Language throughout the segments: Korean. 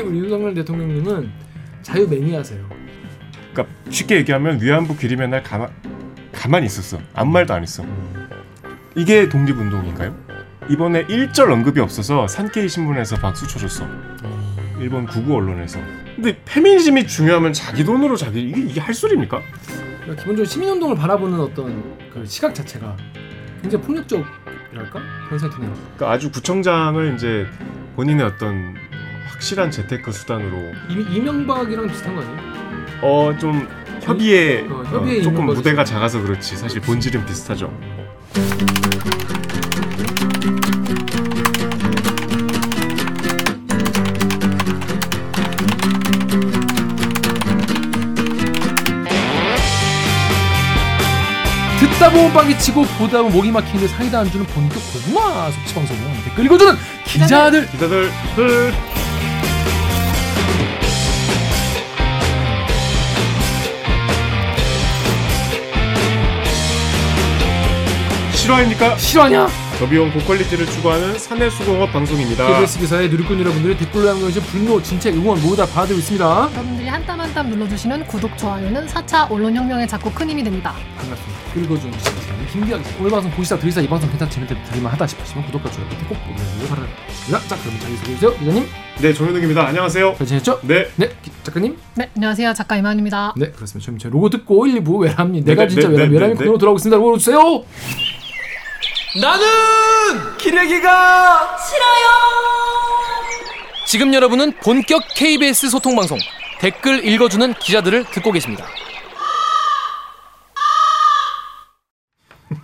우리 윤석열 대통령님은 자유 매니아세요. 그러니까 쉽게 얘기하면 위안부 길이 맨날 가만 가만히 있었어. 아무 말도 안 했어. 이게 독립운동인가요? 이번에 일절 언급이 없어서 산케이 신문에서 박수 쳐줬어. 일본 구구 언론에서. 근데 페미니즘이 중요하면 자기 돈으로 자기 이게, 이게 할 소리입니까? 그러니까 기본적으로 시민운동을 바라보는 어떤 그 시각 자체가 굉장히 폭력적이랄까 그런 생각이 드네요. 그러니까 아주 구청장을 이제 본인의 어떤 확실한 재테크 수단으로 이, 이명박이랑 비슷한 거 아니에요? 어 좀 협의에, 어, 협의에 어, 조금 있는 거지. 무대가 작아서 그렇지 사실 본질은 비슷하죠. 듣다 보면 빵이 치고 보다 보면 목이 막히는데 사이다 안 주는 본격 고구마 속치 방송 댓글 읽어주는 기자들 기자들 흐. 실화입니까? 실화냐? 저비용 고퀄리티를 추구하는 사내수공업 방송입니다. KBS 기사의 누리꾼 여러분들의 댓글로 남겨주신 분노, 진책, 응원 모두 다 받아들고 있습니다. 여러분들이 한 땀 한 땀 눌러주시는 구독, 좋아요는 4차 언론혁명에 작고 큰 힘이 됩니다. 반갑습니다. 읽어주는 기자들 김기학 오늘 방송 보시다 들으시다 이 방송 괜찮지 않은데 들을만 하다 싶으시면 구독과 좋아요 버튼 꼭 눌러주시기 바랍니다. 자 그럼 자기소개해주세요. 기자님 네, 정현욱입니다. 안녕하세요. 잘 지냈죠? 네. 네 기- 작가님 네, 안녕하세요. 작가 이만입니다. 네 그렇습니다. 지금 제 로고 듣고 1, 2부 외람님 내가 네, 진짜 네, 외람 네, 외람이 네, 그대로 돌아오겠습니다. 로고 주세요. 나는 기레기가 싫어요. 지금 여러분은 본격 KBS 소통 방송 댓글 읽어주는 기자들을 듣고 계십니다.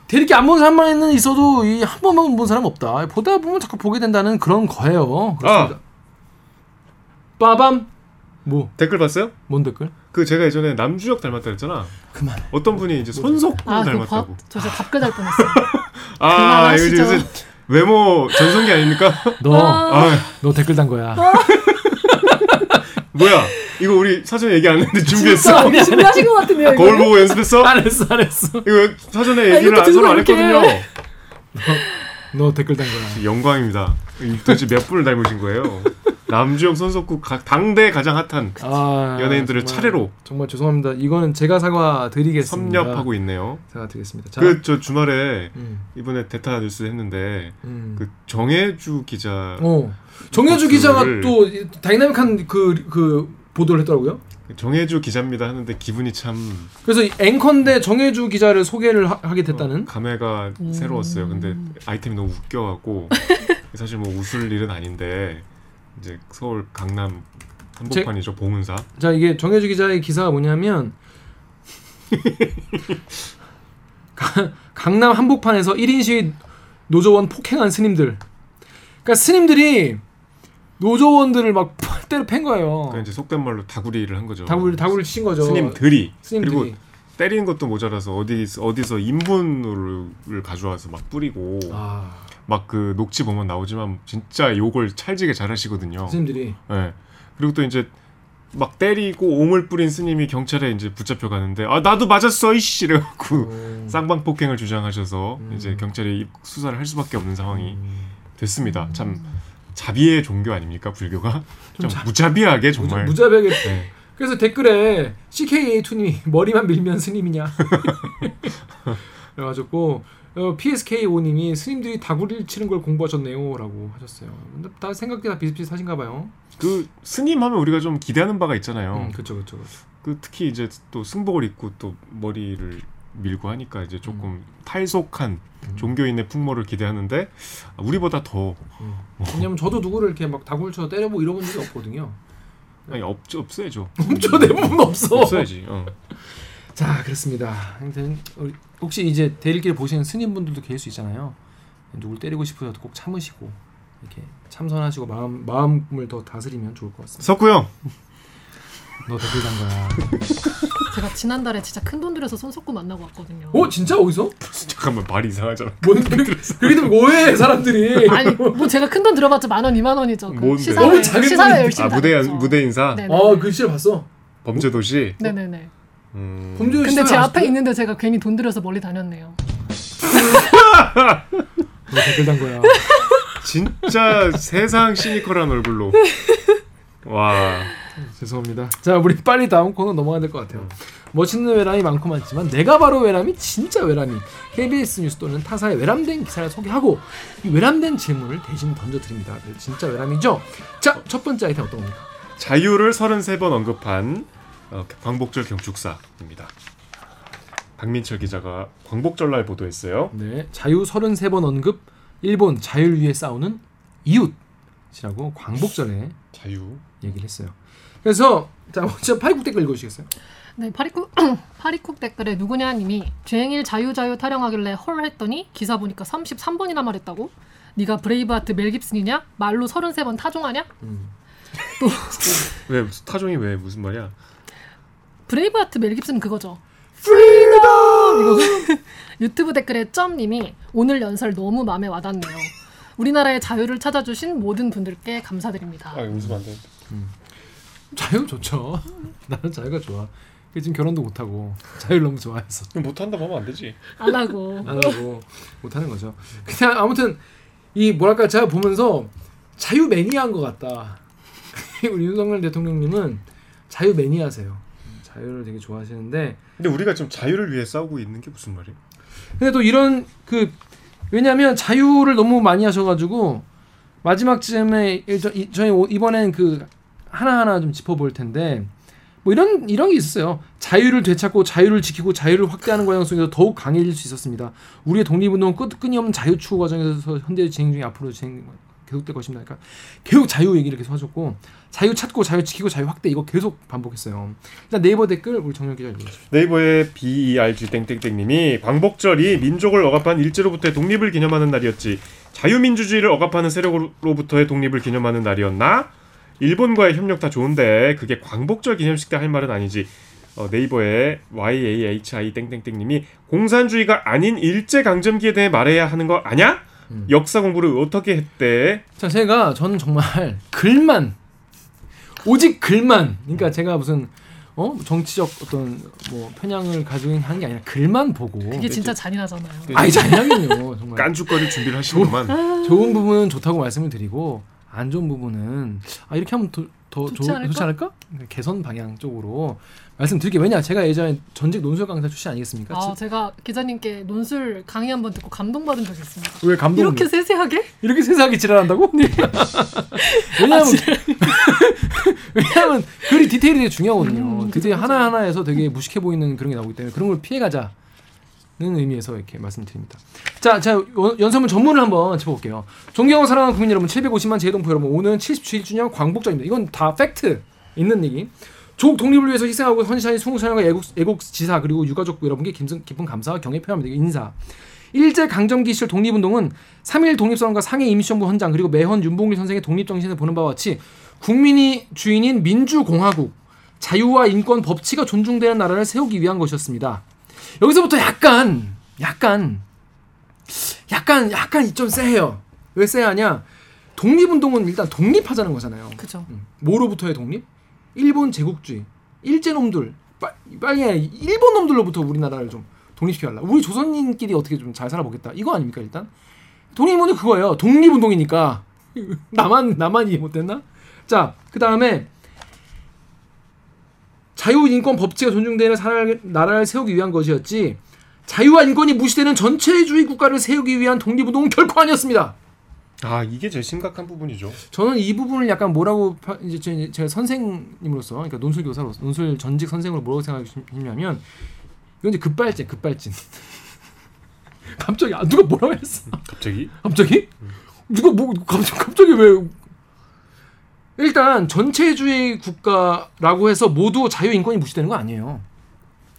대리기 안 본 사람만은 있어도 이 한 번만 본 사람 없다. 보다 보면 자꾸 보게 된다는 그런 거예요. 그렇습니다. 아. 빠밤. 뭐? 댓글 봤어요? 뭔 댓글? 그 제가 예전에 남주혁 닮았다 그랬잖아. 그만. 어떤 분이 이제 손석구 아, 그 닮았다고. 밥, 저 진짜 답글 달 뻔했어요. 아, 이거. 요새 외모 전성기 아닙니까? 너, 아, 너 댓글 단 거야. 뭐야? 이거 우리 사전에 얘기 안 했는데 준비했어? 아니. 준비하신 것 같은데요? 거울 보고 연습했어? 안 했어, 안 했어. 이거 사전에 아, 얘기를 안- 서로 안. 했거든요. 너 댓글 단 거야. 영광입니다. 도대체 몇 분을 닮으신 거예요? 남주영, 손석구 각 당대 가장 핫한 아, 연예인들을 정말, 차례로 정말 죄송합니다. 이거는 제가 사과 드리겠습니다. 섭렵하고 있네요. 사과 드리겠습니다. 자, 그저 주말에 음, 이번에 대타 뉴스 했는데 음. 그 정혜주 기자 어, 정혜주 기자가 또 이- 다이나믹한 그, 그 보도를 했더라고요. 정혜주 기자입니다 하는데 기분이 참 그래서 이 앵커인데 정혜주 기자를 소개를 하, 게 됐다는. 감회가 음. 새로웠어요. 근데 아이템이 너무 웃겨갖고 사실 뭐 웃을 일은 아닌데 이제 서울 강남 한복판이죠 봉은사. 자 이게 정혜주 기자의 기사가 뭐냐면 가- 강남 한복판에서 1인 시위 노조원 폭행한 스님들. 그러니까 스님들이 노조원들을 막 때려 팬 거예요. 그러니까 이제 속된 말로 다구리를 한 거죠. 다구리 다구리 치신 거죠. 스님들이. 스님들이. 그리고 때리는 것도 모자라서 어디 어디서 인분을 가져와서 막 뿌리고. 아 막 그 녹취 보면 나오지만 진짜 욕을 찰지게 잘 하시거든요. 스님들이 예. 그리고 또 이제 막 때리고 똥을 뿌린 스님이 경찰에 이제 붙잡혀 가는데 아 나도 맞았어 이씨 이래갖고 어, 쌍방 폭행을 주장하셔서 음. 이제 경찰이 수사를 할 수밖에 없는 상황이 음, 됐습니다. 참 자비의 종교 아닙니까 불교가? 좀 좀 자- 무자비하게 무자, 정말. 무자 비하게 네. 그래서 댓글에 CKA2님이 머리만 밀면 스님이냐 그래가지고 어, PSK5님이 스님들이 다구리를 치는 걸 공부하셨네요라고 하셨어요. 다 생각이 다 비슷비슷하신가 봐요. 그 스님 하면 우리가 좀 기대하는 바가 있잖아요. 음, 그렇죠, 그렇죠. 그 특히 이제 또 승복을 입고 또 머리를 밀고 하니까 이제 조금 탈속한 음. 종교인의 풍모를 기대하는데 아, 우리보다 더 왜냐면 저도 누구를 이렇게 막 쳐서 때려보고 이러본 적이 없거든요. 아니 없 없어야죠. 저 대부분 없어. 없어야지. 어. 자, 그렇습니다. 아무튼 혹시 이제 대리길 보시는 스님분들도 계실 수 있잖아요. 누굴 때리고 싶으셔도 꼭 참으시고 이렇게 참선하시고 마음 마음을 더 다스리면 좋을 것 같습니다. 석구 형. 너 댓글 단 거야. 제가 지난달에 진짜 큰 돈 들여서 손석구 만나고 왔거든요. 어, 진짜 어디서? 잠깐만 말이 이상하잖아. 뭔 그렇게 되면 뭐해 사람들이? 아니, 뭐 제가 큰 돈 들어봤자 만 원, 이만 원이죠. 그 뭔데? 시사회, 너무 작은 시사회 열심히 아 무대. 무대 인사 네네. 아, 그 시를 봤어. 범죄 도시. 네네네. 음. 근데 제 앞에 있는데 제가 괜히 돈 들여서 멀리 다녔네요. 너 댓글 단 거야. 진짜 세상 시니컬한 얼굴로. 와. 죄송합니다. 자, 우리 빨리 다음 코너 넘어가야 될 것 같아요. 멋있는 외람이 많고 많지만 내가 바로 외람이 진짜 외람이 KBS 뉴스 또는 타사의 외람된 기사를 소개하고 이 외람된 질문을 대신 던져드립니다. 네, 진짜 외람이죠? 자, 첫 번째 아이템 어떤 겁니까? 자유를 33번 언급한 어, 광복절 경축사입니다. 박민철 기자가 광복절 날 보도했어요. 네, 자유 33번 언급 일본 자유를 위해 싸우는 이웃이라고 광복절에 자유. 얘기를 했어요. 그래서 자 먼저 파리쿡 댓글 읽어주시겠어요? 네, 파리쿡 파리쿡 댓글에 누구냐님이 주행일 자유 자유 타령하길래 헐 했더니 기사 보니까 33번이나 말했다고? 네가 브레이브하트 멜 깁슨이냐? 말로 33번 타종하냐? 왜 무슨 타종이 왜 무슨 말이야? 브레이브하트 멜 깁슨 그거죠. Freedom! 이거 유튜브 댓글에 점님이 오늘 연설 너무 마음에 와닿네요. 우리나라의 자유를 찾아주신 모든 분들께 감사드립니다. 아 웃으면 안 돼. 자유 좋죠. 나는 자유가 좋아. 근데 지금 결혼도 못 하고 자유를 너무 좋아해서 못 한다 하면 안 되지. 안 하고 안 하고 못 하는 거죠. 그냥 아무튼 이 뭐랄까 제가 보면서 자유 매니아인 것 같다. 우리 윤석열 대통령님은 자유 매니아세요. 자유를 되게 좋아하시는데 근데 우리가 지금 자유를 위해 싸우고 있는 게 무슨 말이야? 근데 또 이런 그 왜냐하면 자유를 너무 많이 하셔가지고 마지막쯤에 저- 저희 오- 이번엔 그 하나 하나 좀 짚어볼 텐데 뭐 이런 이런 게 있었어요. 자유를 되찾고 자유를 지키고 자유를 확대하는 과정 속에서 더욱 강해질 수 있었습니다. 우리의 독립운동은 끝, 끊임없는 자유 추구 과정에서 현재 진행 중에 앞으로 진행 계속될 것입니다. 그러니까 계속 자유 얘기를 계속 하셨고 자유 찾고 자유 지키고 자유 확대 이거 계속 반복했어요. 일단 네이버 댓글 우리 정영 기자 읽어주세요. 네이버의 BERG 땡땡땡님이 광복절이 민족을 억압한 일제로부터의 독립을 기념하는 날이었지 자유민주주의를 억압하는 세력으로부터의 독립을 기념하는 날이었나? 일본과의 협력 다 좋은데 그게 광복절 기념식 때 할 말은 아니지. 어, 네이버의 YAHI 땡땡땡님이 공산주의가 아닌 일제 강점기에 대해 말해야 하는 거 아냐? 음. 역사 공부를 어떻게 했대? 자, 제가 저는 정말 글만 오직 글만 그러니까 제가 무슨 어 정치적 어떤 뭐 편향을 가지고 하는 게 아니라 글만 보고 그게 진짜 잔인하잖아요. 아니 잔인하긴요 정말 깐죽거릴 준비를 하시는구만. 좋은 부분은 좋다고 말씀을 드리고 안 좋은 부분은 아 이렇게 하면 더, 더 좋지 좋- 않을까? 좋지 않을까 개선 방향 쪽으로 말씀드릴게요 왜냐 제가 예전에 전직 논술 강사 출신 아니겠습니까 아, 제가 기자님께 논술 강의 한 번 듣고 감동받은 적이 있습니다. 왜 감동 이렇게 세세하게? 이렇게 세세하게 지랄한다고? 왜냐하면 왜냐하면 글이 디테일이 되게 중요하거든요. 음, 디테일 그죠. 하나 하나에서 되게 무식해 보이는 그런 게 나오기 때문에 그런 걸 피해가자는 의미에서 이렇게 말씀드립니다. 자, 자 연- 연설문 전문을 한번 짚어볼게요. 존경하고 사랑하는 국민 여러분, 750만 재외동포 여러분, 오늘은 77주년 광복절입니다. 이건 다 팩트 있는 얘기. 조국 독립을 위해서 희생하고 헌신하신 순국선열과 애국, 애국 지사 그리고 유가족 여러분께 깊은, 깊은 감사와 경애 표합니다. 인사. 일제 강점기 시절 독립운동은 3.1 독립선언과 상해 임시정부 헌장 그리고 매헌 윤봉길 선생의 독립정신을 보는 바와 같이 국민이 주인인 민주공화국 자유와 인권 법치가 존중되는 나라를 세우기 위한 것이었습니다. 여기서부터 약간 약간 약간 약간 좀 쎄해요. 왜 쎄하냐? 독립운동은 일단 독립하자는 거잖아요. 그죠. 음. 뭐로부터의 독립? 일본 제국주의, 일제 놈들, 빠- 빨리 일본 놈들로부터 우리나라를 좀 독립시켜달라. 우리 조선인끼리 어떻게 좀 잘 살아보겠다. 이거 아닙니까 일단? 독립운동 그거예요. 독립운동이니까 나만 나만 이해 못했나? 자, 그 다음에 자유, 인권, 법치가 존중되는 사람- 나라를 세우기 위한 것이었지. 자유와 인권이 무시되는 전체주의 국가를 세우기 위한 독립운동은 결코 아니었습니다. 아 이게 제일 심각한 부분이죠. 저는 이 부분을 약간 뭐라고 파- 이제 제- 선생님으로서 그러니까 논술 교사로서 논술 전직 선생으로 뭐라고 생각하시냐면 이건 이제 급발진 급발진 갑자기 아, 누가 뭐라고 했어 갑자기 갑자기 누가 뭐 갑자기 갑자기 왜 일단 전체주의 국가라고 해서 모두 자유 인권이 무시되는 거 아니에요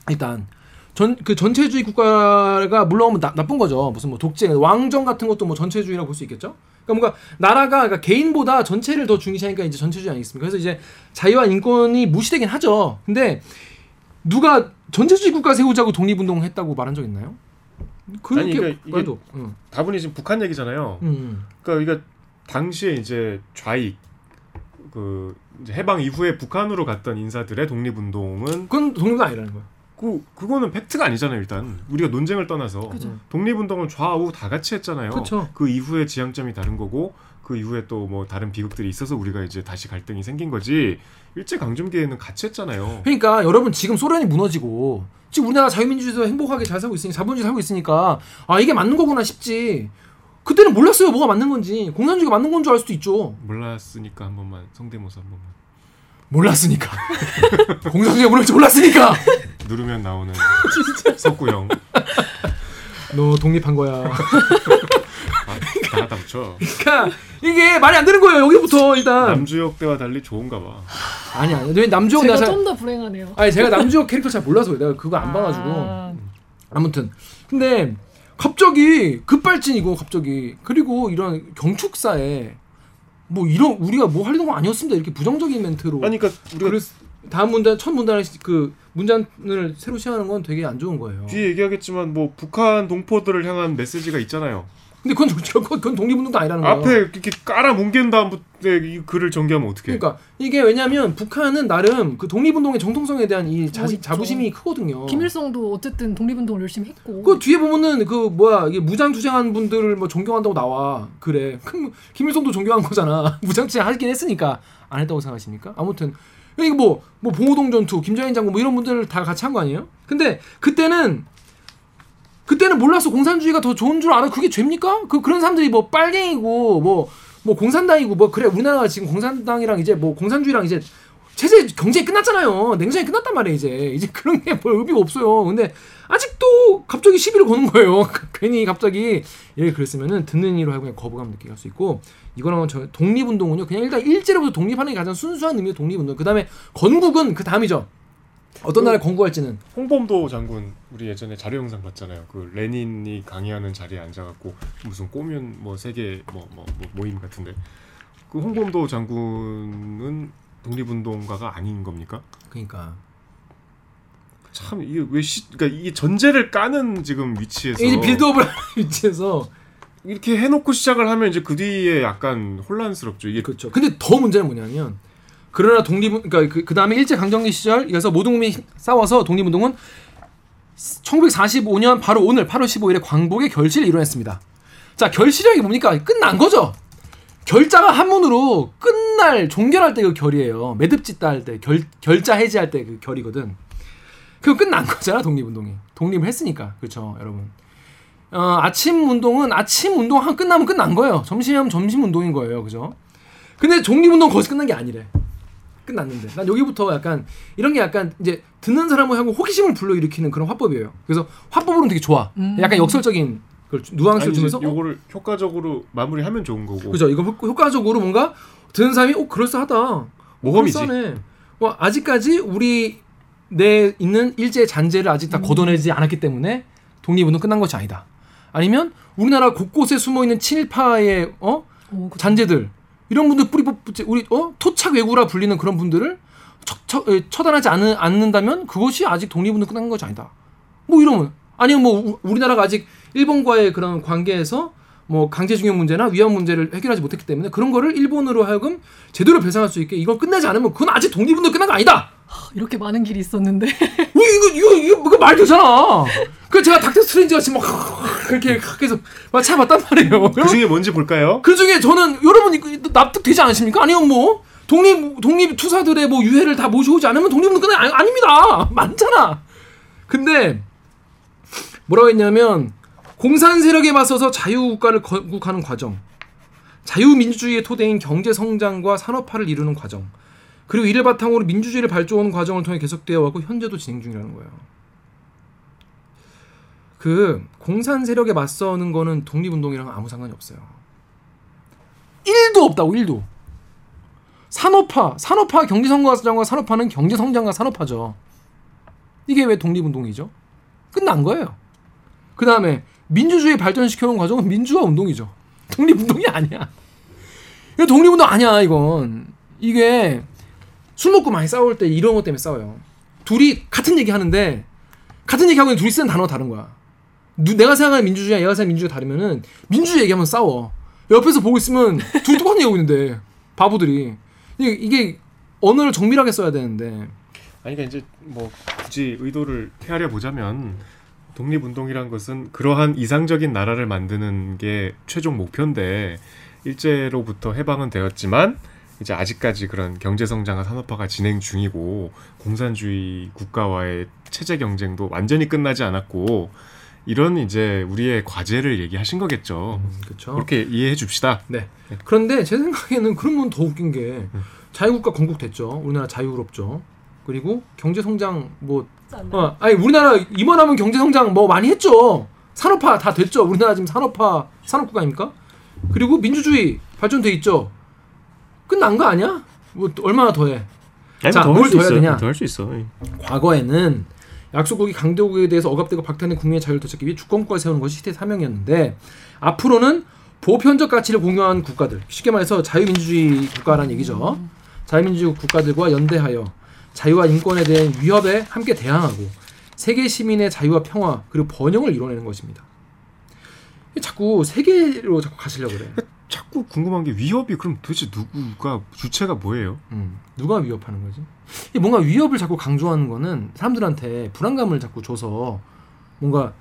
일단 전 그 전체주의 국가가 물론 나, 나쁜 거죠 무슨 뭐 독재 왕정 같은 것도 뭐 전체주의라고 볼 수 있겠죠 그러니까 뭔가 나라가 그러니까 개인보다 전체를 더 중시하니까 이제 전체주의 아니겠습니까 그래서 이제 자유와 인권이 무시되긴 하죠 근데 누가 전체주의 국가 세우자고 독립운동을 했다고 말한 적 있나요? 그렇게 아니, 그러니까 이게- 그래도 응. 다분히 지금 북한 얘기잖아요. 음. 그러니까 이게 당시에 이제 좌익 그 이제 해방 이후에 북한으로 갔던 인사들의 독립운동은 그건 독립은 아니라는 거야. 그 그거는 팩트가 아니잖아요. 일단 우리가 논쟁을 떠나서 그죠. 독립운동을 좌우 다 같이 했잖아요. 그쵸. 그 이후에 지향점이 다른 거고 그그 이후에 또 뭐 다른 비극들이 있어서 우리가 이제 다시 갈등이 생긴 거지 일제 강점기에는 같이 했잖아요. 그러니까 여러분 지금 소련이 무너지고 지금 우리나라 자유민주주의에서 행복하게 잘 살고 있으니 자본주의 살고 있으니까 아 이게 맞는 거구나 싶지. 그때는 몰랐어요 뭐가 맞는 건지 공산주의가 맞는 건 줄 알 수도 있죠. 몰랐으니까 한 번만 성대모사 한 번만 몰랐으니까 공산주의가 줄 몰랐으니까 누르면 나오는 석구형 너 독립한 거야. 아, 다 붙여. 그러니까 이게 말이 안 되는 거예요 여기부터 일단. 남주혁 때와 달리 좋은가 봐. 아니야 왜 남주혁 제가 좀 더 불행하네요. 아니 제가 남주혁 캐릭터 잘 몰라서. 내가 그거 안 봐가지고 아, 아무튼 근데 갑자기 급발진이고 갑자기 그리고 이런 경축사에 뭐 이런 우리가 뭐 하려는 거 아니었습니다 이렇게 부정적인 멘트로 아니 그러니까 우리가 그래서 다음 문단 첫 문단을 시- 그 문단을 새로 시작하는 건 되게 안 좋은 거예요. 뒤에 얘기하겠지만 뭐 북한 동포들을 향한 메시지가 있잖아요. 근데 그건 그건, 그건 독립운동도 아니라는 거예요. 앞에 이렇게 깔아 뭉갠 다음부터 이 글을 전개하면 어떻게? 그러니까 이게 왜냐하면 북한은 나름 그 독립운동의 정통성에 대한 이 자, 어, 있죠. 자부심이 크거든요. 김일성도 어쨌든 독립운동을 열심히 했고. 그 뒤에 보면은 그 뭐야 이게 무장투쟁한 분들을 뭐 존경한다고 나와 그래 그 김일성도 존경한 거잖아 무장투쟁 하긴 했으니까 안 했다고 생각하십니까? 아무튼 이거 뭐 뭐 봉오동 전투 김정인 장군 뭐 이런 분들 다 같이 한 거 아니에요? 근데 그때는 그때는 몰랐어 공산주의가 더 좋은 줄 알아 그게 죄입니까? 그 그런 사람들이 뭐 빨갱이고 뭐뭐 공산당이고 뭐 그래 우리나라가 지금 공산당이랑 이제 뭐 공산주의랑 이제 체제 경쟁이 끝났잖아요. 냉전이 끝났단 말이에요, 이제. 이제 그런 게 뭐 의미가 없어요. 근데 아직도 갑자기 시비를 거는 거예요. 괜히 갑자기 이렇게 그랬으면은 듣는 이로 하고 그냥 거부감 할수 있고 이거는 저 독립운동은요. 그냥 일단 일제로부터 독립하는 게 가장 순수한 의미의 독립운동. 그다음에 건국은 그 다음이죠. 어떤 나라에 건국할지는 홍범도 장군 우리 예전에 자료 영상 봤잖아요. 그 레닌이 강의하는 자리에 앉아갖고 무슨 꼬면 뭐 세계 뭐, 뭐, 뭐 모임 같은데 그 홍범도 장군은 독립운동가가 아닌 겁니까? 그러니까 참 이게 왜 시, 그러니까 이게 전제를 까는 지금 위치에서 이제 빌드업을 하는 위치에서 이렇게 해놓고 시작을 하면 이제 그 뒤에 약간 혼란스럽죠. 이게 그렇죠. 근데 더 문제는 뭐냐면 그러나 독립 그러니까 그, 그 다음에 일제 강점기 시절 이어서 모든 국민이 싸워서 독립운동은 1945년 바로 오늘 8월 15일에 광복의 결실을 이뤄냈습니다. 자 결실이 뭡니까? 끝난 거죠. 결자가 한문으로 끝날 종결할 때 그 결이에요. 매듭짓다 할 때 결 결자 해지할 때 그 결이거든. 그거 끝난 거잖아 독립운동이. 독립을 했으니까 그렇죠 여러분. 어, 아침 운동은 아침 운동 한 끝나면 끝난 거예요. 점심하면 점심 운동인 거예요. 그죠? 근데 독립운동 거기서 끝난 게 아니래. 끝났는데. 난 여기부터 약간 이런 게 약간 이제 듣는 사람을 하고 호기심을 불러일으키는 그런 화법이에요. 그래서 화법으로는 되게 좋아. 음. 약간 역설적인 그 누앙스를 주면서 어, 요거를 효과적으로 마무리하면 좋은 거고 그죠? 이거 효- 효과적으로 뭔가 듣는 사람이 어 그럴싸하다. 모험이지. 그럴싸하네. 뭐 아직까지 우리 내 있는 일제 잔재를 아직 다 걷어내지 않았기 때문에 독립운동 끝난 것이 아니다. 아니면 우리나라 곳곳에 숨어 있는 친일파의 어 오, 그- 잔재들 이런 분들 뿌리 뽑지 우리 어 토착 외구라 불리는 그런 분들을 처, 처, 에, 처단하지 않는, 않는다면 그것이 아직 독립운동 끝난 것이 아니다. 뭐 이러면 아니면 뭐 우- 우리나라가 아직 일본과의 그런 관계에서 뭐 강제징용 문제나 위안 문제를 해결하지 못했기 때문에 그런 거를 일본으로 하여금 제대로 배상할 수 있게 이걸 끝내지 않으면 그건 아직 독립운동 끝난 거 아니다. 이렇게 많은 길이 있었는데 뭐 이거 이거 이거 이거 말 되잖아. 그 제가 닥터 스트레인지 같이 막 그렇게 계속 막 찾아봤단 말이에요. 그 중에 뭔지 볼까요? 그 중에 저는 여러분 납득되지 않으십니까? 아니요 뭐 독립 독립 투사들의 뭐 유해를 다 모셔오지 않으면 독립운동 끝나 아니, 아닙니다. 많잖아. 근데 뭐라고 했냐면 공산 세력에 맞서서 자유국가를 건국하는 과정, 자유민주주의의 토대인 경제 성장과 산업화를 이루는 과정, 그리고 이를 바탕으로 민주주의를 발전하는 과정을 통해 계속되어 왔고 현재도 진행 중이라는 거예요. 그 공산 세력에 맞서는 거는 독립운동이랑 아무 상관이 없어요. 1도 없다고 1도. 산업화, 산업화 경제성장과 산업화는 경제성장과 산업화죠. 이게 왜 독립운동이죠? 끝난 거예요. 그 다음에 민주주의 발전시켜놓은 과정은 민주화 운동이죠. 독립운동이 아니야. 이거 독립운동 아니야 이건. 이게 술 먹고 많이 싸울 때 이런 것 때문에 싸워요. 둘이 같은 얘기 하는데 같은 얘기 하고 둘이 쓰는 단어가 다른 거야. 누, 내가 생각하는 민주주의와 얘가 생각하는 민주주의가 다르면은 민주주의 얘기하면 싸워. 옆에서 보고 있으면 둘이 똑같은 얘기하고 있는데 바보들이 이게, 이게 언어를 정밀하게 써야 되는데 아니 그러니까 이제 뭐 굳이 의도를 헤아려 보자면 독립운동이란 것은 그러한 이상적인 나라를 만드는 게 최종 목표인데 일제로부터 해방은 되었지만 이제 아직까지 그런 경제 성장과 산업화가 진행 중이고 공산주의 국가와의 체제 경쟁도 완전히 끝나지 않았고 이런 이제 우리의 과제를 얘기하신 거겠죠. 그렇죠. 그렇게 이해해 줍시다. 네. 그런데 제 생각에는 그러면 더 웃긴 게 자유국가 건국됐죠. 우리나라 자유롭죠. 그리고 경제 성장 뭐 어, 아니 우리나라 이만하면 경제 성장 뭐 많이 했죠. 산업화 다 됐죠. 우리나라 지금 산업화 산업국가입니까? 그리고 민주주의 발전돼 있죠. 끝난 거 아니야? 뭐 얼마나 더 해? 자, 뭘더 해야 되냐? 더 할 수 있어. 과거에는 약소국이 강대국에 대해서 억압되고 박탈된 국민의 자유를 되찾기 위해 주권국가를 세우는 것이 시대의 사명이었는데 앞으로는 보편적 가치를 공유한 국가들 쉽게 말해서 자유민주주의 국가라는 얘기죠. 자유민주주의 국가들과 연대하여 자유와 인권에 대한 위협에 함께 대항하고 세계 시민의 자유와 평화 그리고 번영을 이뤄내는 것입니다. 자꾸 세계로 자꾸 가시려고 그래. 자꾸 궁금한 게 위협이 그럼 도대체 누구가 주체가 뭐예요? 음, 누가 위협하는 거지? 뭔가 위협을 자꾸 강조하는 거는 사람들한테 불안감을 자꾸 줘서 뭔가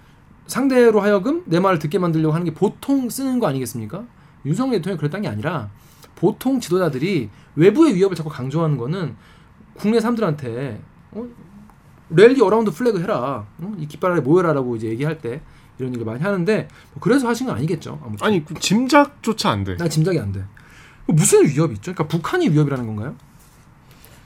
상대로 하여금 내 말을 듣게 만들려고 하는 게 보통 쓰는 거 아니겠습니까? 윤석열 대통령이 그랬던 게 아니라 보통 지도자들이 외부의 위협을 자꾸 강조하는 거는 국내 사람들한테 어? rally around flag 해라 어? 이 깃발 아래 모여라라고 이제 얘기할 때 이런 얘기를 많이 하는데 뭐 그래서 하신 건 아니겠죠 아무튼 아니 그 짐작조차 안 돼. 나 짐작이 안 돼. 무슨 위협이 있죠? 그러니까 북한이 위협이라는 건가요?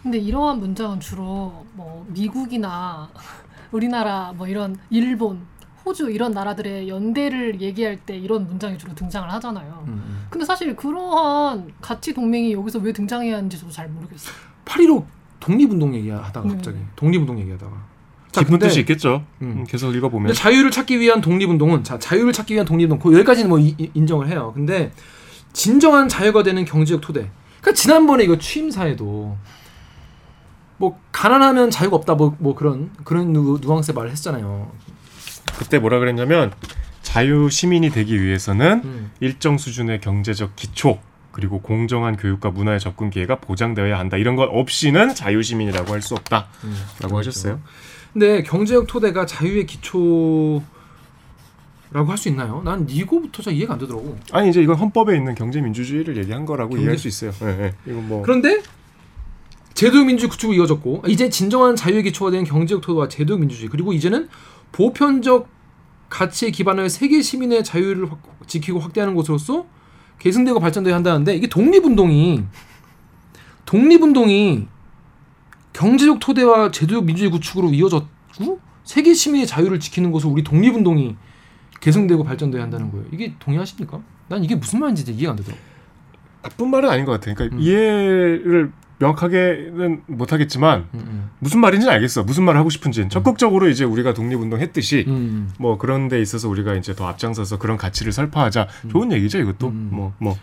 근데 이러한 문장은 주로 뭐 미국이나 우리나라 뭐 이런 일본, 호주 이런 나라들의 연대를 얘기할 때 이런 문장이 주로 등장을 하잖아요. 음. 근데 사실 그러한 가치 동맹이 여기서 왜 등장해야 하는지 저도 잘 모르겠어요. 8.15 독립운동 얘기하다가 네. 갑자기 독립운동 얘기하다가 자, 깊은 뜻이 있겠죠. 음. 음, 계속 읽어보면. 자유를 찾기 위한 독립운동은 자 자유를 찾기 위한 독립운동 그 여기까지는 뭐 이- 이- 인정을 해요. 근데 진정한 자유가 되는 경제적 토대. 그러니까 지난번에 이거 취임사에도 뭐 가난하면 자유가 없다 뭐 뭐 그런 그런 누, 누앙스의 말을 했잖아요. 그때 뭐라 그랬냐면 자유 시민이 되기 위해서는 음. 일정 수준의 경제적 기초 그리고 공정한 교육과 문화의 접근 기회가 보장되어야 한다. 이런 것 없이는 자유 시민이라고 할 수 없다라고 음. 하셨어요. 근데 경제적 토대가 자유의 기초 라고 할 수 있나요? 난 이거부터 잘 이해가 안 되더라고. 아니 이제 이건 헌법에 있는 경제 민주주의를 얘기한 거라고 경제- 이해할 수 있어요. 예, 예. 이건 뭐 그런데 제도적 민주주의 구축이 이어졌고 이제 진정한 자유의 기초가 된 경제적 토대와 제도적 민주주의 그리고 이제는 보편적 가치에 기반하여 세계 시민의 자유를 확- 지키고 확대하는 것으로서 계승되고 발전돼야 한다는데 이게 독립운동이 독립운동이 경제적 토대와 제도적 민주주의 구축으로 이어졌고 세계 시민의 자유를 지키는 것으로 우리 독립운동이 계승되고 발전돼야 한다는 거예요. 이게 동의하십니까? 난 이게 무슨 말인지 이해가 안 되더라고. 나쁜 말은 아닌 것 같아요. 그러니까 음. 이해를 명확하게는 못하겠지만 음, 음. 무슨 말인지는 알겠어. 무슨 말을 하고 싶은지는 적극적으로 이제 우리가 독립운동 했듯이 음. 뭐 그런 데 있어서 우리가 이제 더 앞장서서 그런 가치를 설파하자. 좋은 얘기죠, 이것도. 음. 뭐 뭐.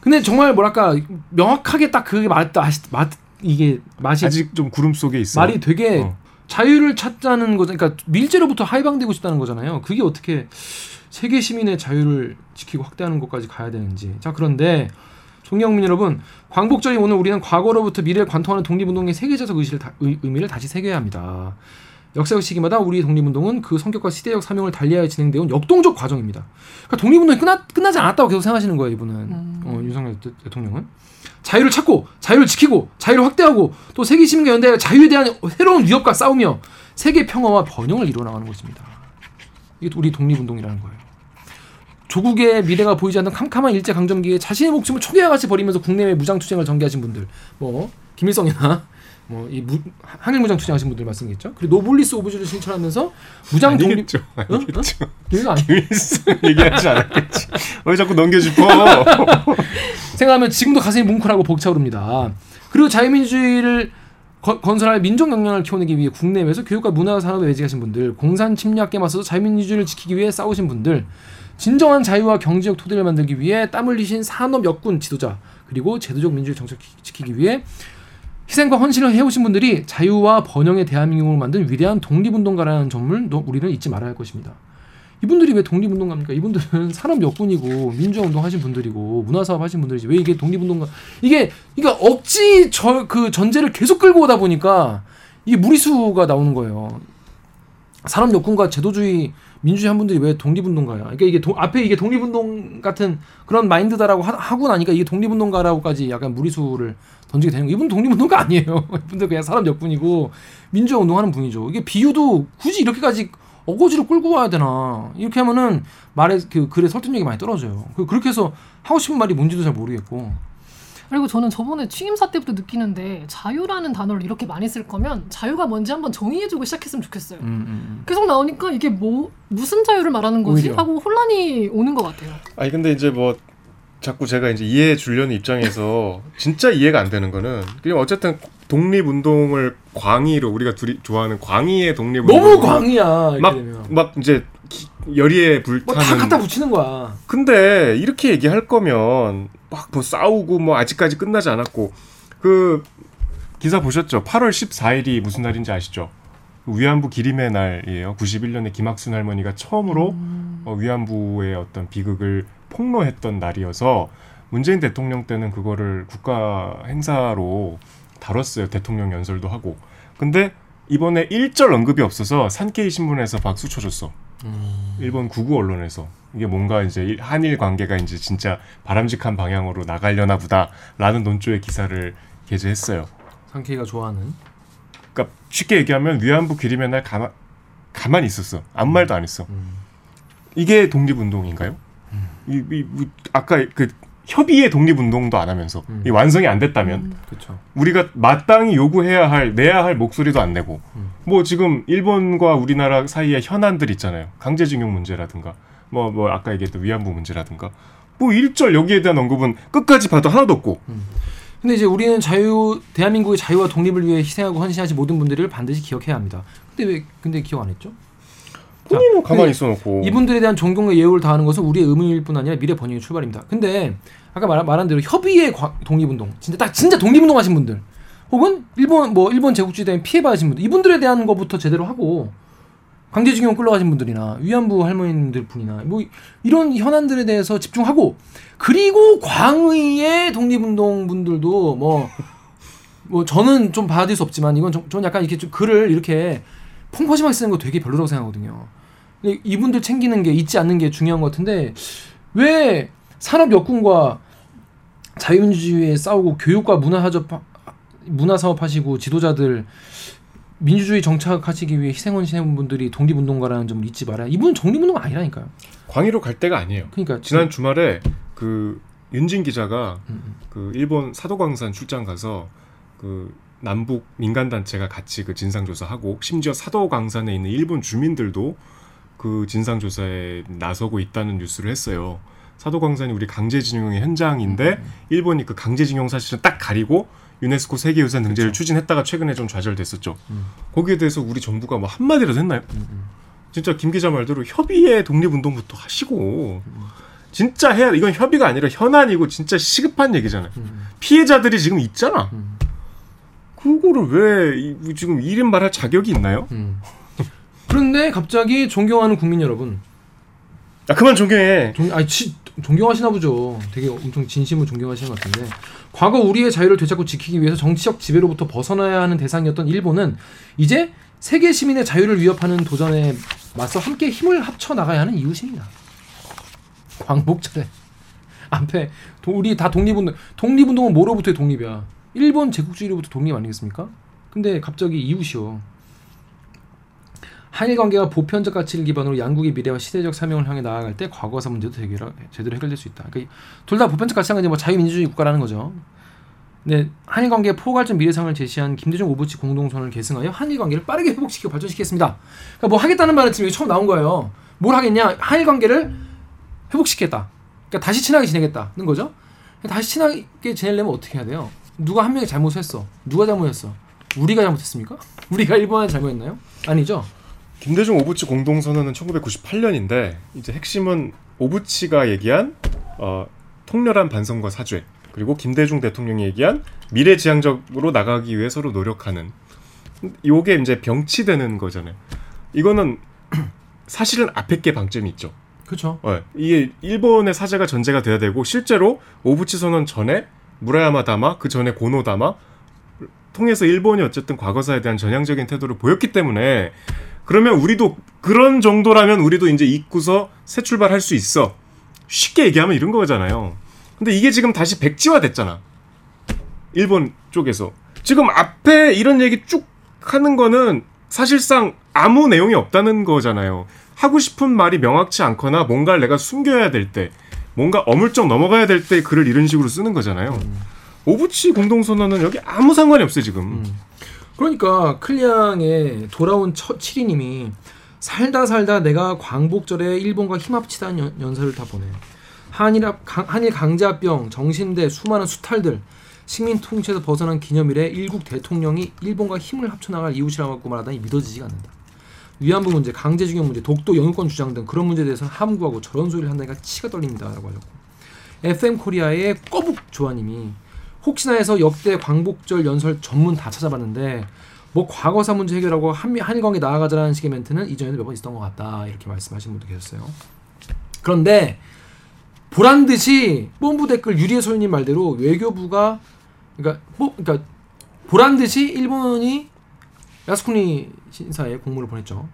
근데 정말 뭐랄까 명확하게 딱 그게 맞다 맛 이게 맛이 아직 좀 구름 속에 있어. 말이 되게 어. 자유를 찾자는 거죠. 그러니까 밀제로부터 하이방되고 싶다는 거잖아요. 그게 어떻게 세계 시민의 자유를 지키고 확대하는 것까지 가야 되는지. 자 그런데 존경민 여러분, 광복절이 오늘 우리는 과거로부터 미래를 관통하는 독립운동의 세계적 의시를 다- 의, 의미를 다시 새겨야 합니다. 역사적 시기마다 우리의 독립운동은 그 성격과 시대적 사명을 달리하여 진행되어 온 역동적 과정입니다. 그러니까 독립운동이 끝나, 끝나지 않았다고 계속 생각하시는 거예요, 이분은. 음. 어, 윤석열 대- 대통령은. 자유를 찾고, 자유를 지키고, 자유를 확대하고, 또 세계 시민과 연대하여 자유에 대한 새로운 위협과 싸우며 세계 평화와 번영을 이뤄나가는 것입니다. 이게 우리 독립운동이라는 거예요. 조국의 미래가 보이지 않는 캄캄한 일제 강점기에 자신의 목숨을 초개와 같이 버리면서 국내외 무장 투쟁을 전개하신 분들, 뭐 김일성이나 뭐이 항일 무장 투쟁하신 분들 말씀이겠죠. 그리고 노블리스 오블리주를 실천하면서 무장 독립 아니겠죠. 아니겠죠. 이거 아니 김일성 얘기하지 않았겠지. 왜 자꾸 넘겨짚어? 생각하면 지금도 가슴이 뭉클하고 벅차오릅니다. 그리고 자유민주주의를 거- 건설할 민족 역량을 키워내기 위해 국내외에서 교육과 문화 산업에 매직하신 분들, 공산 침략에 맞서서 자유민주주의를 지키기 위해 싸우신 분들, 진정한 자유와 경제적 토대를 만들기 위해 땀 흘리신 산업 역군 지도자, 그리고 제도적 민주주의 정책 지키기 위해 희생과 헌신을 해오신 분들이 자유와 번영의 대한민국을 만든 위대한 독립운동가라는 점을 너- 우리는 잊지 말아야 할 것입니다. 이분들이 왜 독립운동가입니까? 이분들은 산업 역군이고 민주화운동 하신 분들이고 문화사업 하신 분들이지 왜 이게 독립운동가? 이게 이게 억지 저 그 전제를 계속 끌고 오다 보니까 이게 무리수가 나오는 거예요. 산업 역군과 제도주의 민주주의 한 분들이 왜 독립운동가야? 그러니까 이게 도- 앞에 이게 독립운동 같은 그런 마인드다라고 하, 하고 나니까 이게 독립운동가라고까지 약간 무리수를 던지게 되는 거. 이분 독립운동가 아니에요. 이분들 그냥 사람 몇분이고 민주화 운동하는 분이죠. 이게 비유도 굳이 이렇게까지 어거지로 끌고 와야 되나? 이렇게 하면은 말의 그 글의 설득력이 많이 떨어져요. 그- 그렇게 해서 하고 싶은 말이 뭔지도 잘 모르겠고. 그리고 저는 저번에 취임사 때부터 느끼는데 자유라는 단어를 이렇게 많이 쓸 거면 자유가 뭔지 한번 정의해주고 시작했으면 좋겠어요. 음, 음, 계속 나오니까 이게 뭐 무슨 자유를 말하는 거지 오히려. 하고 혼란이 오는 것 같아요. 아니 근데 이제 뭐 자꾸 제가 이제 이해해 주려는 입장에서 진짜 이해가 안 되는 거는 그냥 어쨌든 독립 운동을 광의로 우리가 둘이 좋아하는 광의의 독립 음. 너무. 이렇게 막, 되면. 막 이제 기- 열의에 뭐다 불타는 갖다 붙이는 거야. 근데 이렇게 얘기할 거면 막 뭐 싸우고 뭐 아직까지 끝나지 않았고 그 기사 보셨죠? 8월 14일이 무슨 날인지 아시죠? 위안부 기림의 날이에요. 91년에 김학순 할머니가 처음으로 음. 어, 위안부의 어떤 비극을 폭로했던 날이어서 문재인 대통령 때는 그거를 국가 행사로 다뤘어요. 대통령 연설도 하고. 근데 이번에 일절 언급이 없어서 산케이 신문에서 박수 쳐줬어. 일본 구구 언론에서 이게 뭔가 이제 일- 한일 관계가 이제 진짜 바람직한 방향으로 나가려나 보다라는 논조의 기사를 게재했어요. 상케이가 좋아하는. 그러니까 쉽게 얘기하면 위안부 기림의 날 가만 가만히 있었어. 아무 말도 안 했어. 음. 이게 독립운동인가요? 이, 이, 이- 아까 그 협의의 독립운동도 안 하면서 음. 이 완성이 안 됐다면 음. 그렇죠. 우리가 마땅히 요구해야 할 내야 할 목소리도 안 내고 음. 뭐 지금 일본과 우리나라 사이에 현안들 있잖아요 강제징용 문제라든가 뭐뭐 아까 얘기했던 위안부 문제라든가 뭐 일절 여기에 대한 언급은 끝까지 봐도 하나도 없고 근데 이제 우리는 자유 대한민국의 자유와 독립을 위해 희생하고 헌신하신 모든 분들을 반드시 기억해야 합니다. 근데 왜 근데 기억 안 했죠? 자, 본인은 가만히 있어놓고 이분들에 대한 존경과 예우를 다하는 것은 우리의 의무일 뿐 아니라 미래 번영의 출발입니다. 근데 아까 말, 말한 대로 협의의 과- 독립운동, 진짜 딱 진짜 독립운동 하신 분들, 혹은 일본 뭐 일본 제국주의 때문에 피해 받으신 분들, 이분들에 대한 것부터 제대로 하고 강제징용 끌려가신 분들이나 위안부 할머니들 분이나 뭐 이- 이런 현안들에 대해서 집중하고 그리고 광의의 독립운동 분들도 뭐뭐 저는 좀 받아들일 수 없지만 이건 좀, 저는 약간 이렇게 좀 글을 이렇게 펑퍼짐하게 쓰는 거 되게 별로라고 생각하거든요. 근데 이분들 챙기는 게 잊지 않는 게 중요한 것 같은데 왜 산업 역군과 자유민주주의에 싸우고 교육과 문화 사업 문화 사업 하시고 지도자들 민주주의 정착하시기 위해 희생헌신해본 분들이 독립운동가라는 점을 잊지 말아야 이분은 독립운동 아니라니까요. 광의로 갈 때가 아니에요 그러니까 지난 주말에 그 윤진 기자가 음, 음. 그 일본 사도광산 출장 가서 그 남북 민간 단체가 같이 그 진상 조사하고 심지어 사도광산에 있는 일본 주민들도 그 진상 조사에 나서고 있다는 뉴스를 했어요. 사도광산이 우리 강제징용의 현장인데 일본이 그 강제징용 사실은 딱 가리고 유네스코 세계유산 등재를 추진했다가 최근에 좀 좌절됐었죠. 음. 거기에 대해서 우리 정부가 뭐 한마디라도 했나요? 음, 음. 진짜 김 기자 말대로 협의의 독립운동부터 하시고 진짜 해야 이건 협의가 아니라 현안이고 진짜 시급한 얘기잖아요. 음, 피해자들이 지금 있잖아. 음, 그거를 왜 이- 지금 이름 말할 자격이 있나요? 음. 그런데 갑자기 존경하는 국민 여러분, 아 그만 존경해. 종, 아니, 치, 존경하시나 보죠. 되게 엄청 진심으로 존경하시는 것 같은데 과거 우리의 자유를 되찾고 지키기 위해서 정치적 지배로부터 벗어나야 하는 대상이었던 일본은 이제 세계 시민의 자유를 위협하는 도전에 맞서 함께 힘을 합쳐 나가야 하는 이웃입니다. 광복절에 앞에 도- 우리 다 독립운동 독립운동은 뭐로부터의 독립이야? 일본 제국주의로부터 독립 아니겠습니까? 근데 갑자기 이웃이요. 한일 관계가 보편적 가치를 기반으로 양국의 미래와 시대적 사명을 향해 나아갈 때 과거사 문제도 되게 제대로 해결될 수 있다. 그러니까 둘 다 보편적 가치가 이제 뭐 자유민주주의 국가라는 거죠. 근데 한일 관계의 포괄적 미래상을 제시한 김대중 오부치 공동선을 계승하여 한일 관계를 빠르게 회복시키고 발전시키겠습니다. 그러니까 뭐 하겠다는 말은 지금 처음 나온 거예요. 뭘 하겠냐? 한일 관계를 회복시키겠다. 그러니까 다시 친하게 지내겠다는 거죠. 다시 친하게 지내려면 어떻게 해야 돼요? 누가 한 명이 잘못했어. 누가 잘못했어? 우리가 잘못했습니까? 우리가 일본한테 잘못했나요? 아니죠. 김대중 오부치 공동선언은 1998년인데 이제 핵심은 오부치가 얘기한 어, 통렬한 반성과 사죄 그리고 김대중 대통령이 얘기한 미래지향적으로 나가기 위해 서로 노력하는 요게 이제 병치되는 거잖아요. 이거는 사실은 앞에 게 방점이 있죠. 그렇죠. 어, 이게 일본의 사제가 전제가 돼야 되고 실제로 오부치 선언 전에 무라야마 다마 그 전에 고노 다마 통해서 일본이 어쨌든 과거사에 대한 전향적인 태도를 보였기 때문에 그러면 우리도 그런 정도라면 우리도 이제 잊고서 새 출발할 수 있어. 쉽게 얘기하면 이런 거잖아요. 근데 이게 지금 다시 백지화 됐잖아. 일본 쪽에서. 지금 앞에 이런 얘기 쭉 하는 거는 사실상 아무 내용이 없다는 거잖아요. 하고 싶은 말이 명확치 않거나 뭔가를 내가 숨겨야 될 때, 뭔가 어물쩍 넘어가야 될 때 글을 이런 식으로 쓰는 거잖아요. 오부치 공동선언은 여기 아무 상관이 없어요, 지금. 음. 그러니까 클리앙의 돌아온 처, 7인님이 살다 살다 내가 광복절에 일본과 힘합치다는 연, 연설을 다 보내. 한일, 합- 강- 한일 강제합병, 정신대, 수많은 수탈들, 식민 통치에서 벗어난 기념일에 일국 대통령이 일본과 힘을 합쳐나갈 이웃이라고 말하다니 믿어지지가 않는다. 위안부 문제, 강제징용 문제, 독도 영유권 주장 등 그런 문제에 대해서 함구하고 저런 소리를 한다니까 치가 떨립니다라고 하셨고 FM 코리아의 꺼북 조아님이 혹시나 해서 역대 광복절 연설 전문 다 찾아봤는데 뭐 과거사 문제 해결하고 한미 한일관계 나아가자라는 식의 멘트는 이전에도 몇 번 있었던 것 같다 이렇게 말씀하신 분도 계셨어요. 그런데 보란 듯이 뽐뿌 댓글 유리의 소연님 말대로 외교부가 그러니까 뭐 그러니까 보란 듯이 일본이 야스쿠니 신사에 공문을 보냈죠.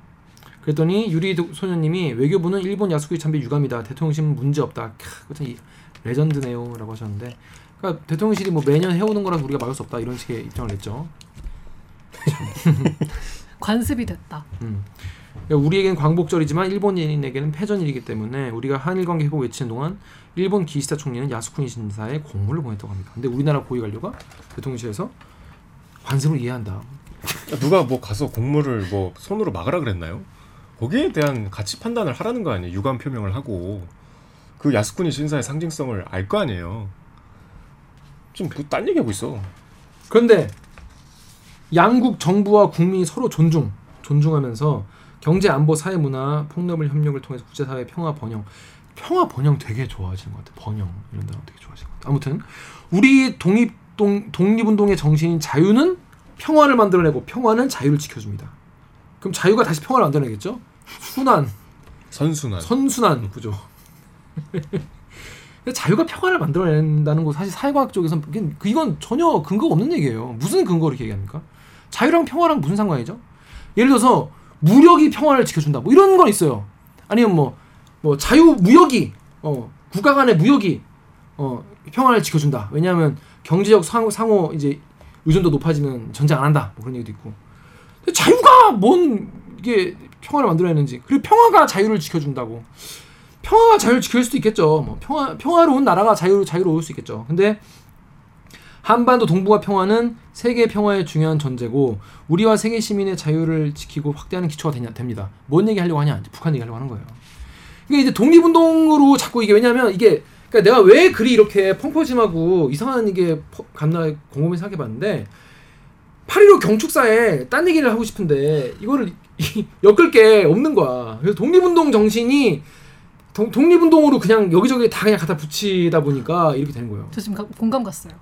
그랬더니 유리 소녀님이 외교부는 일본 야스쿠니 참배 유감이다. 대통령실은 문제 없다. 캬, 레전드네요라고 하셨는데, 그러니까 대통령실이 뭐 매년 해오는 거라서 우리가 막을 수 없다 이런 식의 입장을 냈죠. 관습이 됐다. 음. 그러니까 우리에겐 광복절이지만 일본인에게는 패전일이기 때문에 우리가 한일 관계 회복 외치는 동안 일본 기시다 총리는 야스쿠니 신사에 공문을 보냈다고 합니다. 근데 우리나라 고위 관료가 대통령실에서 관습을 이해한다. 누가 뭐 가서 공무를 뭐 손으로 막으라 그랬나요? 거기에 대한 가치 판단을 하라는 거 아니에요. 유감 표명을 하고 그 야스쿠니 신사의 상징성을 알 거 아니에요. 지금 그딴 얘기하고 있어. 그런데 양국 정부와 국민이 서로 존중, 존중하면서 경제, 안보, 사회, 문화, 폭넓은 협력을 통해서 국제사회 평화 번영, 평화 번영 되게 좋아하시는 것 같아요. 번영 이런 단어 되게 좋아하시는 것 같아요. 아무튼 우리 독립 동, 독립운동의 정신인 자유는 평화를 만들어내고 평화는 자유를 지켜줍니다. 그럼 자유가 다시 평화를 만들어내겠죠? 순환, 선순환. 선순환 구조. 자유가 평화를 만들어낸다는 거 사실 사회과학 쪽에서 이건- 전혀 근거가 없는 얘기예요. 무슨 근거로 얘기합니까? 자유랑 평화랑 무슨 상관이죠? 예를 들어서 무력이 평화를 지켜준다. 뭐 이런 건 있어요. 아니면 뭐, 뭐 자유 무역이 어, 국가 간의 무역이 어, 평화를 지켜준다. 왜냐하면 경제적 상호, 상호 이제 의존도 높아지면 전쟁 안 한다. 뭐 그런 얘기도 있고. 자유가 뭔 이게 평화를 만들어내는지 그리고 평화가 자유를 지켜준다고. 평화가 자유를 지킬 수도 있겠죠. 뭐 평화 평화로운 나라가 자유 자유로울 수 있겠죠. 근데 한반도 동북아 평화는 세계 평화의 중요한 전제고 우리와 세계 시민의 자유를 지키고 확대하는 기초가 되냐 됩니다. 뭔 얘기 하려고 하냐? 북한 얘기 하려고 하는 거예요. 이게 이제 독립운동으로 자꾸 이게 왜냐하면 이게 그러니까 내가 왜 글이 이렇게 펑퍼짐하고 이상한 이게 퍼- 갔나 곰곰이 생각해봤는데 8.15 경축사에 딴 얘기를 하고 싶은데 이거를 엮을 게 없는 거야. 그래서 독립운동 정신이 동- 독립운동으로 그냥 여기저기 다 그냥 갖다 붙이다 보니까 이렇게 되는 거예요. 저 지금 가- 공감 갔어요.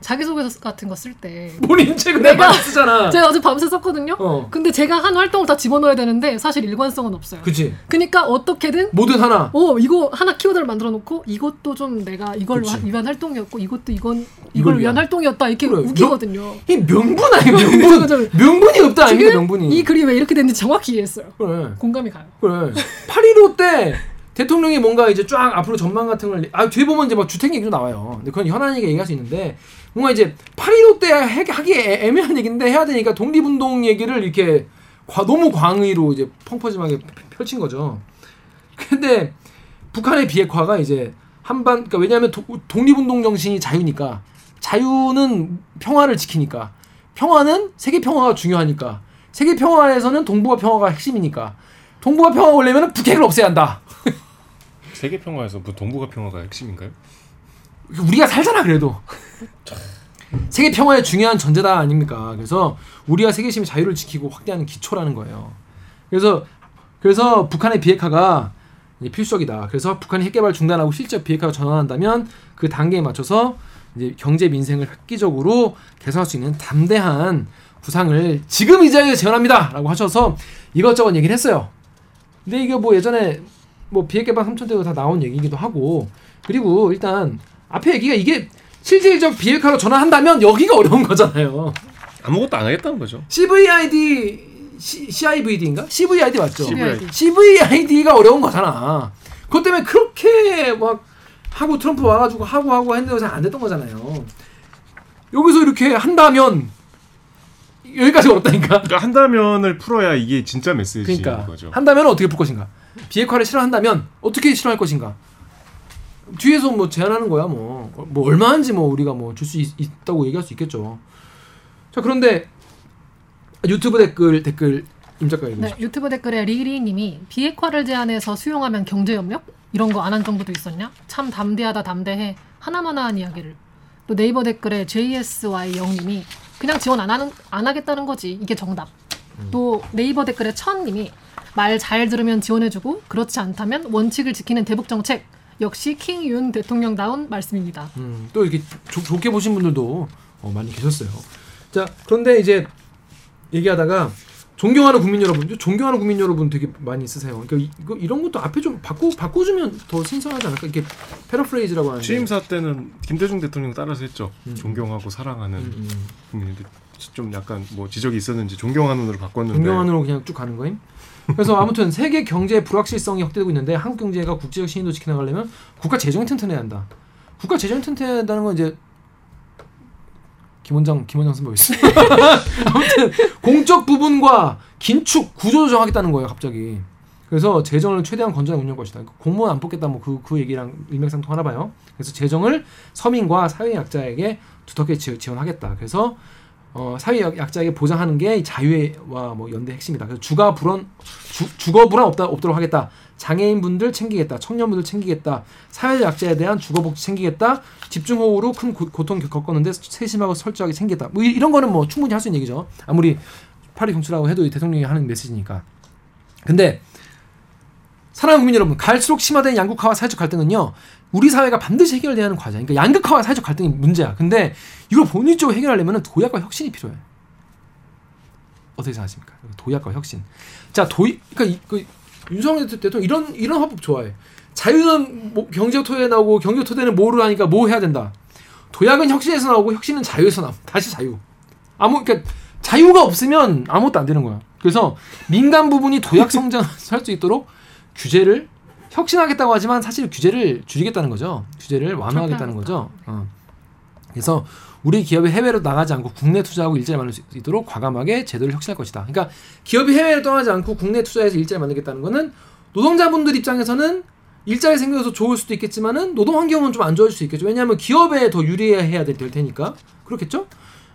자기소개서 같은 거 쓸 때 본인 책은 내가 쓰잖아. 제가 어제 밤새 썼거든요. 어, 근데 제가 한 활동을 다 집어넣어야 되는데 사실 일관성은 없어요. 그치. 그러니까 어떻게든 뭐든 하나. 어 이거 하나 키워드를 만들어 놓고 이것도 좀 내가 이걸 그치. 위한 활동이었고 이것도 이건 이걸 이걸 위한. 활동이었다 이렇게 그래. 우기거든요. 이 명분 그죠, 명분. 명분이 없다 지금 명분이. 이 글이 왜 이렇게 됐는지 정확히 이해했어요. 그래. 공감이 가요. 그래. 8.15 때 대통령이 뭔가 이제 쫙 앞으로 전망 같은 걸, 아, 뒤에 보면 이제 막 주택 얘기도 나와요. 근데 그건 현안 얘기 얘기할 수 있는데, 뭔가 이제 8.15때 해- 하기 애- 애매한 얘기인데 해야 되니까 독립운동 얘기를 이렇게 과- 너무 광의로 이제 펑퍼짐하게 펼친 거죠. 근데 북한의 비핵화가 이제 한반, 그러니까 왜냐하면 도- 독립운동 정신이 자유니까, 자유는 평화를 지키니까, 평화는 세계 평화가 중요하니까, 세계 평화에서는 동북아 평화가 핵심이니까, 동북아 평화가 오려면 북핵을 없애야 한다. 세계 평화에서 뭐 동북아 평화가 핵심인가요? 우리가 살잖아 그래도 세계 평화의 중요한 전제다 아닙니까? 그래서 우리가 세계 시민 자유를 지키고 확대하는 기초라는 거예요. 그래서 그래서 북한의 비핵화가 필수적이다. 그래서 북한이 핵개발 중단하고 실제 비핵화가 전환한다면 그 단계에 맞춰서 이제 경제 민생을 획기적으로 개선할 수 있는 담대한 구상을 지금 이 자리에 제안합니다라고 하셔서 이것저것 얘기를 했어요. 근데 이게 뭐 예전에 뭐 비핵개방 3천 대도 다 나온 얘기기도 하고 그리고 일단 앞에 얘기가 이게 실질적 비핵화로 전환한다면 여기가 어려운 거잖아요. 아무것도 안 하겠다는 거죠. CVID C, CIVD인가? CVID 맞죠? CVID. CVID가 어려운 거잖아. 그것 때문에 그렇게 막 하고 트럼프 와가지고 하고 하고 했는데 잘 안 됐던 거잖아요. 여기서 이렇게 한다면 여기까지 어렵다니까. 그러니까 한다면을 풀어야 이게 진짜 메시지인 그러니까 거죠. 한다면 어떻게 풀 것인가? 비핵화를 싫어한다면 어떻게 싫어할 것인가? 뒤에서 뭐 제안하는 거야 뭐. 뭐 얼마인지 뭐 우리가 뭐 줄 수 있다고 얘기할 수 있겠죠. 자 그런데 유튜브 댓글 댓글 임 작가 얘기 네, 유튜브 댓글에 리리님이 비핵화를 제안해서 수용하면 경제 협력 이런 거 안 한 정부도 있었냐? 참 담대하다 담대해 하나마나한 이야기를. 또 네이버 댓글에 JSY 영님이 그냥 지원 안 하는 안 하겠다는 거지 이게 정답. 또 네이버 댓글에 천님이 말 잘 들으면 지원해주고 그렇지 않다면 원칙을 지키는 대북 정책 역시 킹 윤 대통령다운 말씀입니다. 음, 또 이렇게 좋- 좋게 보신 분들도 어, 많이 계셨어요. 자, 그런데 이제 얘기하다가 존경하는 국민 여러분, 존경하는 국민 여러분 되게 많이 쓰세요. 그러니까 이- 이거 이런 것도 앞에 좀 바꿔 바꿔주면 더 신선하지 않을까? 이렇게 패러프레이즈라고 하는데. 취임사 때는 김대중 대통령 따라서 했죠. 음. 존경하고 사랑하는 음, 음. 국민인데 좀 약간 뭐 지적이 있었는지 존경하는 으로 바꿨는데 존경하는으로 그냥 쭉 가는 거임. 그래서 아무튼 세계 경제 불확실성이 확대되고 있는데 한국 경제가 국제적 신인도 지켜나가려면 국가 재정이 튼튼해야 한다. 국가 재정이 튼튼해야 한다는 건 이제 김원장 김원장 선배 있어. 아무튼 공적 부분과 긴축 구조 조 정하겠다는 거예요 갑자기. 그래서 재정을 최대한 건전하게 운영 것이다. 공무원 안 뽑겠다 뭐그그 얘기랑 일맥상통하나 봐요. 그래서 재정을 서민과 사회 약자에게 두텁게 지- 지원하겠다. 그래서 어, 사회 약- 약자에게 보장하는 게 자유와 뭐 연대 핵심이다. 그래서 주가 불안 주, 주거 불안 없다 없도록 하겠다. 장애인 분들 챙기겠다. 청년분들 챙기겠다. 사회 약자에 대한 주거 복지 챙기겠다. 집중 호우로 큰 고, 고통 겪었는데 세심하고 철저하게 챙기겠다. 뭐 이- 이런 거는 뭐 충분히 할 수 있는 얘기죠. 아무리 파리 경출하고 해도 이 대통령이 하는 메시지니까. 근데 사랑하는 국민 여러분, 갈수록 심화된 양극화와 사회적 갈등은요, 우리 사회가 반드시 해결돼야 하는 과제야. 그러니까 양극화와 사회적 갈등이 문제야. 근데 이걸 본질적으로 해결하려면 도약과 혁신이 필요해. 어떻게 생각하십니까? 도약과 혁신. 자, 도이, 그러니까 이, 그 윤석열 대통령 이런 이런 화법 좋아해. 자유는 뭐 경제 토대에 나오고 경제 토대는 뭐를 하니까 뭐 해야 된다. 도약은 혁신에서 나오고 혁신은 자유에서 나오. 다시 자유. 아무 그러니까 자유가 없으면 아무것도 안 되는 거야. 그래서 민간 부분이 도약 성장할 수 있도록 규제를 혁신하겠다고 하지만 사실 규제를 줄이겠다는 거죠. 규제를 완화하겠다는 거죠. 어. 그래서 우리 기업이 해외로 나가지 않고 국내 투자하고 일자리 만들 수 있도록 과감하게 제도를 혁신할 것이다. 그러니까 기업이 해외를 떠나지 않고 국내 투자해서 일자리 만들겠다는 거는 노동자분들 입장에서는 일자리 생겨서 좋을 수도 있겠지만은 노동 환경은 좀 안 좋아질 수 있겠죠. 왜냐하면 기업에 더 유리해야 될, 될 테니까 그렇겠죠.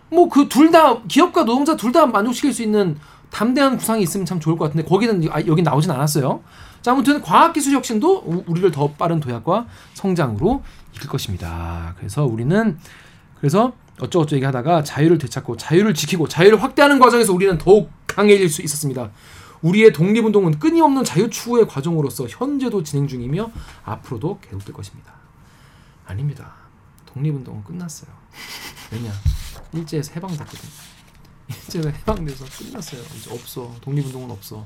뭐 그 둘 다 기업과 노동자 둘 다 만족시킬 수 있는 담대한 구상이 있으면 참 좋을 것 같은데 거기는 아, 여기 나오진 않았어요. 자 아무튼 과학기술 혁신도 우- 우리를 더 빠른 도약과 성장으로 이끌 것입니다. 그래서 우리는 그래서 어쩌고저쩌고 얘기하다가 자유를 되찾고 자유를 지키고 자유를 확대하는 과정에서 우리는 더욱 강해질 수 있었습니다. 우리의 독립운동은 끊임없는 자유 추구의 과정으로서 현재도 진행 중이며 앞으로도 계속될 것입니다. 아닙니다. 독립운동은 끝났어요. 왜냐? 일제에서 해방됐거든. 일제에서 해방돼서 끝났어요. 이제 없어. 독립운동은 없어.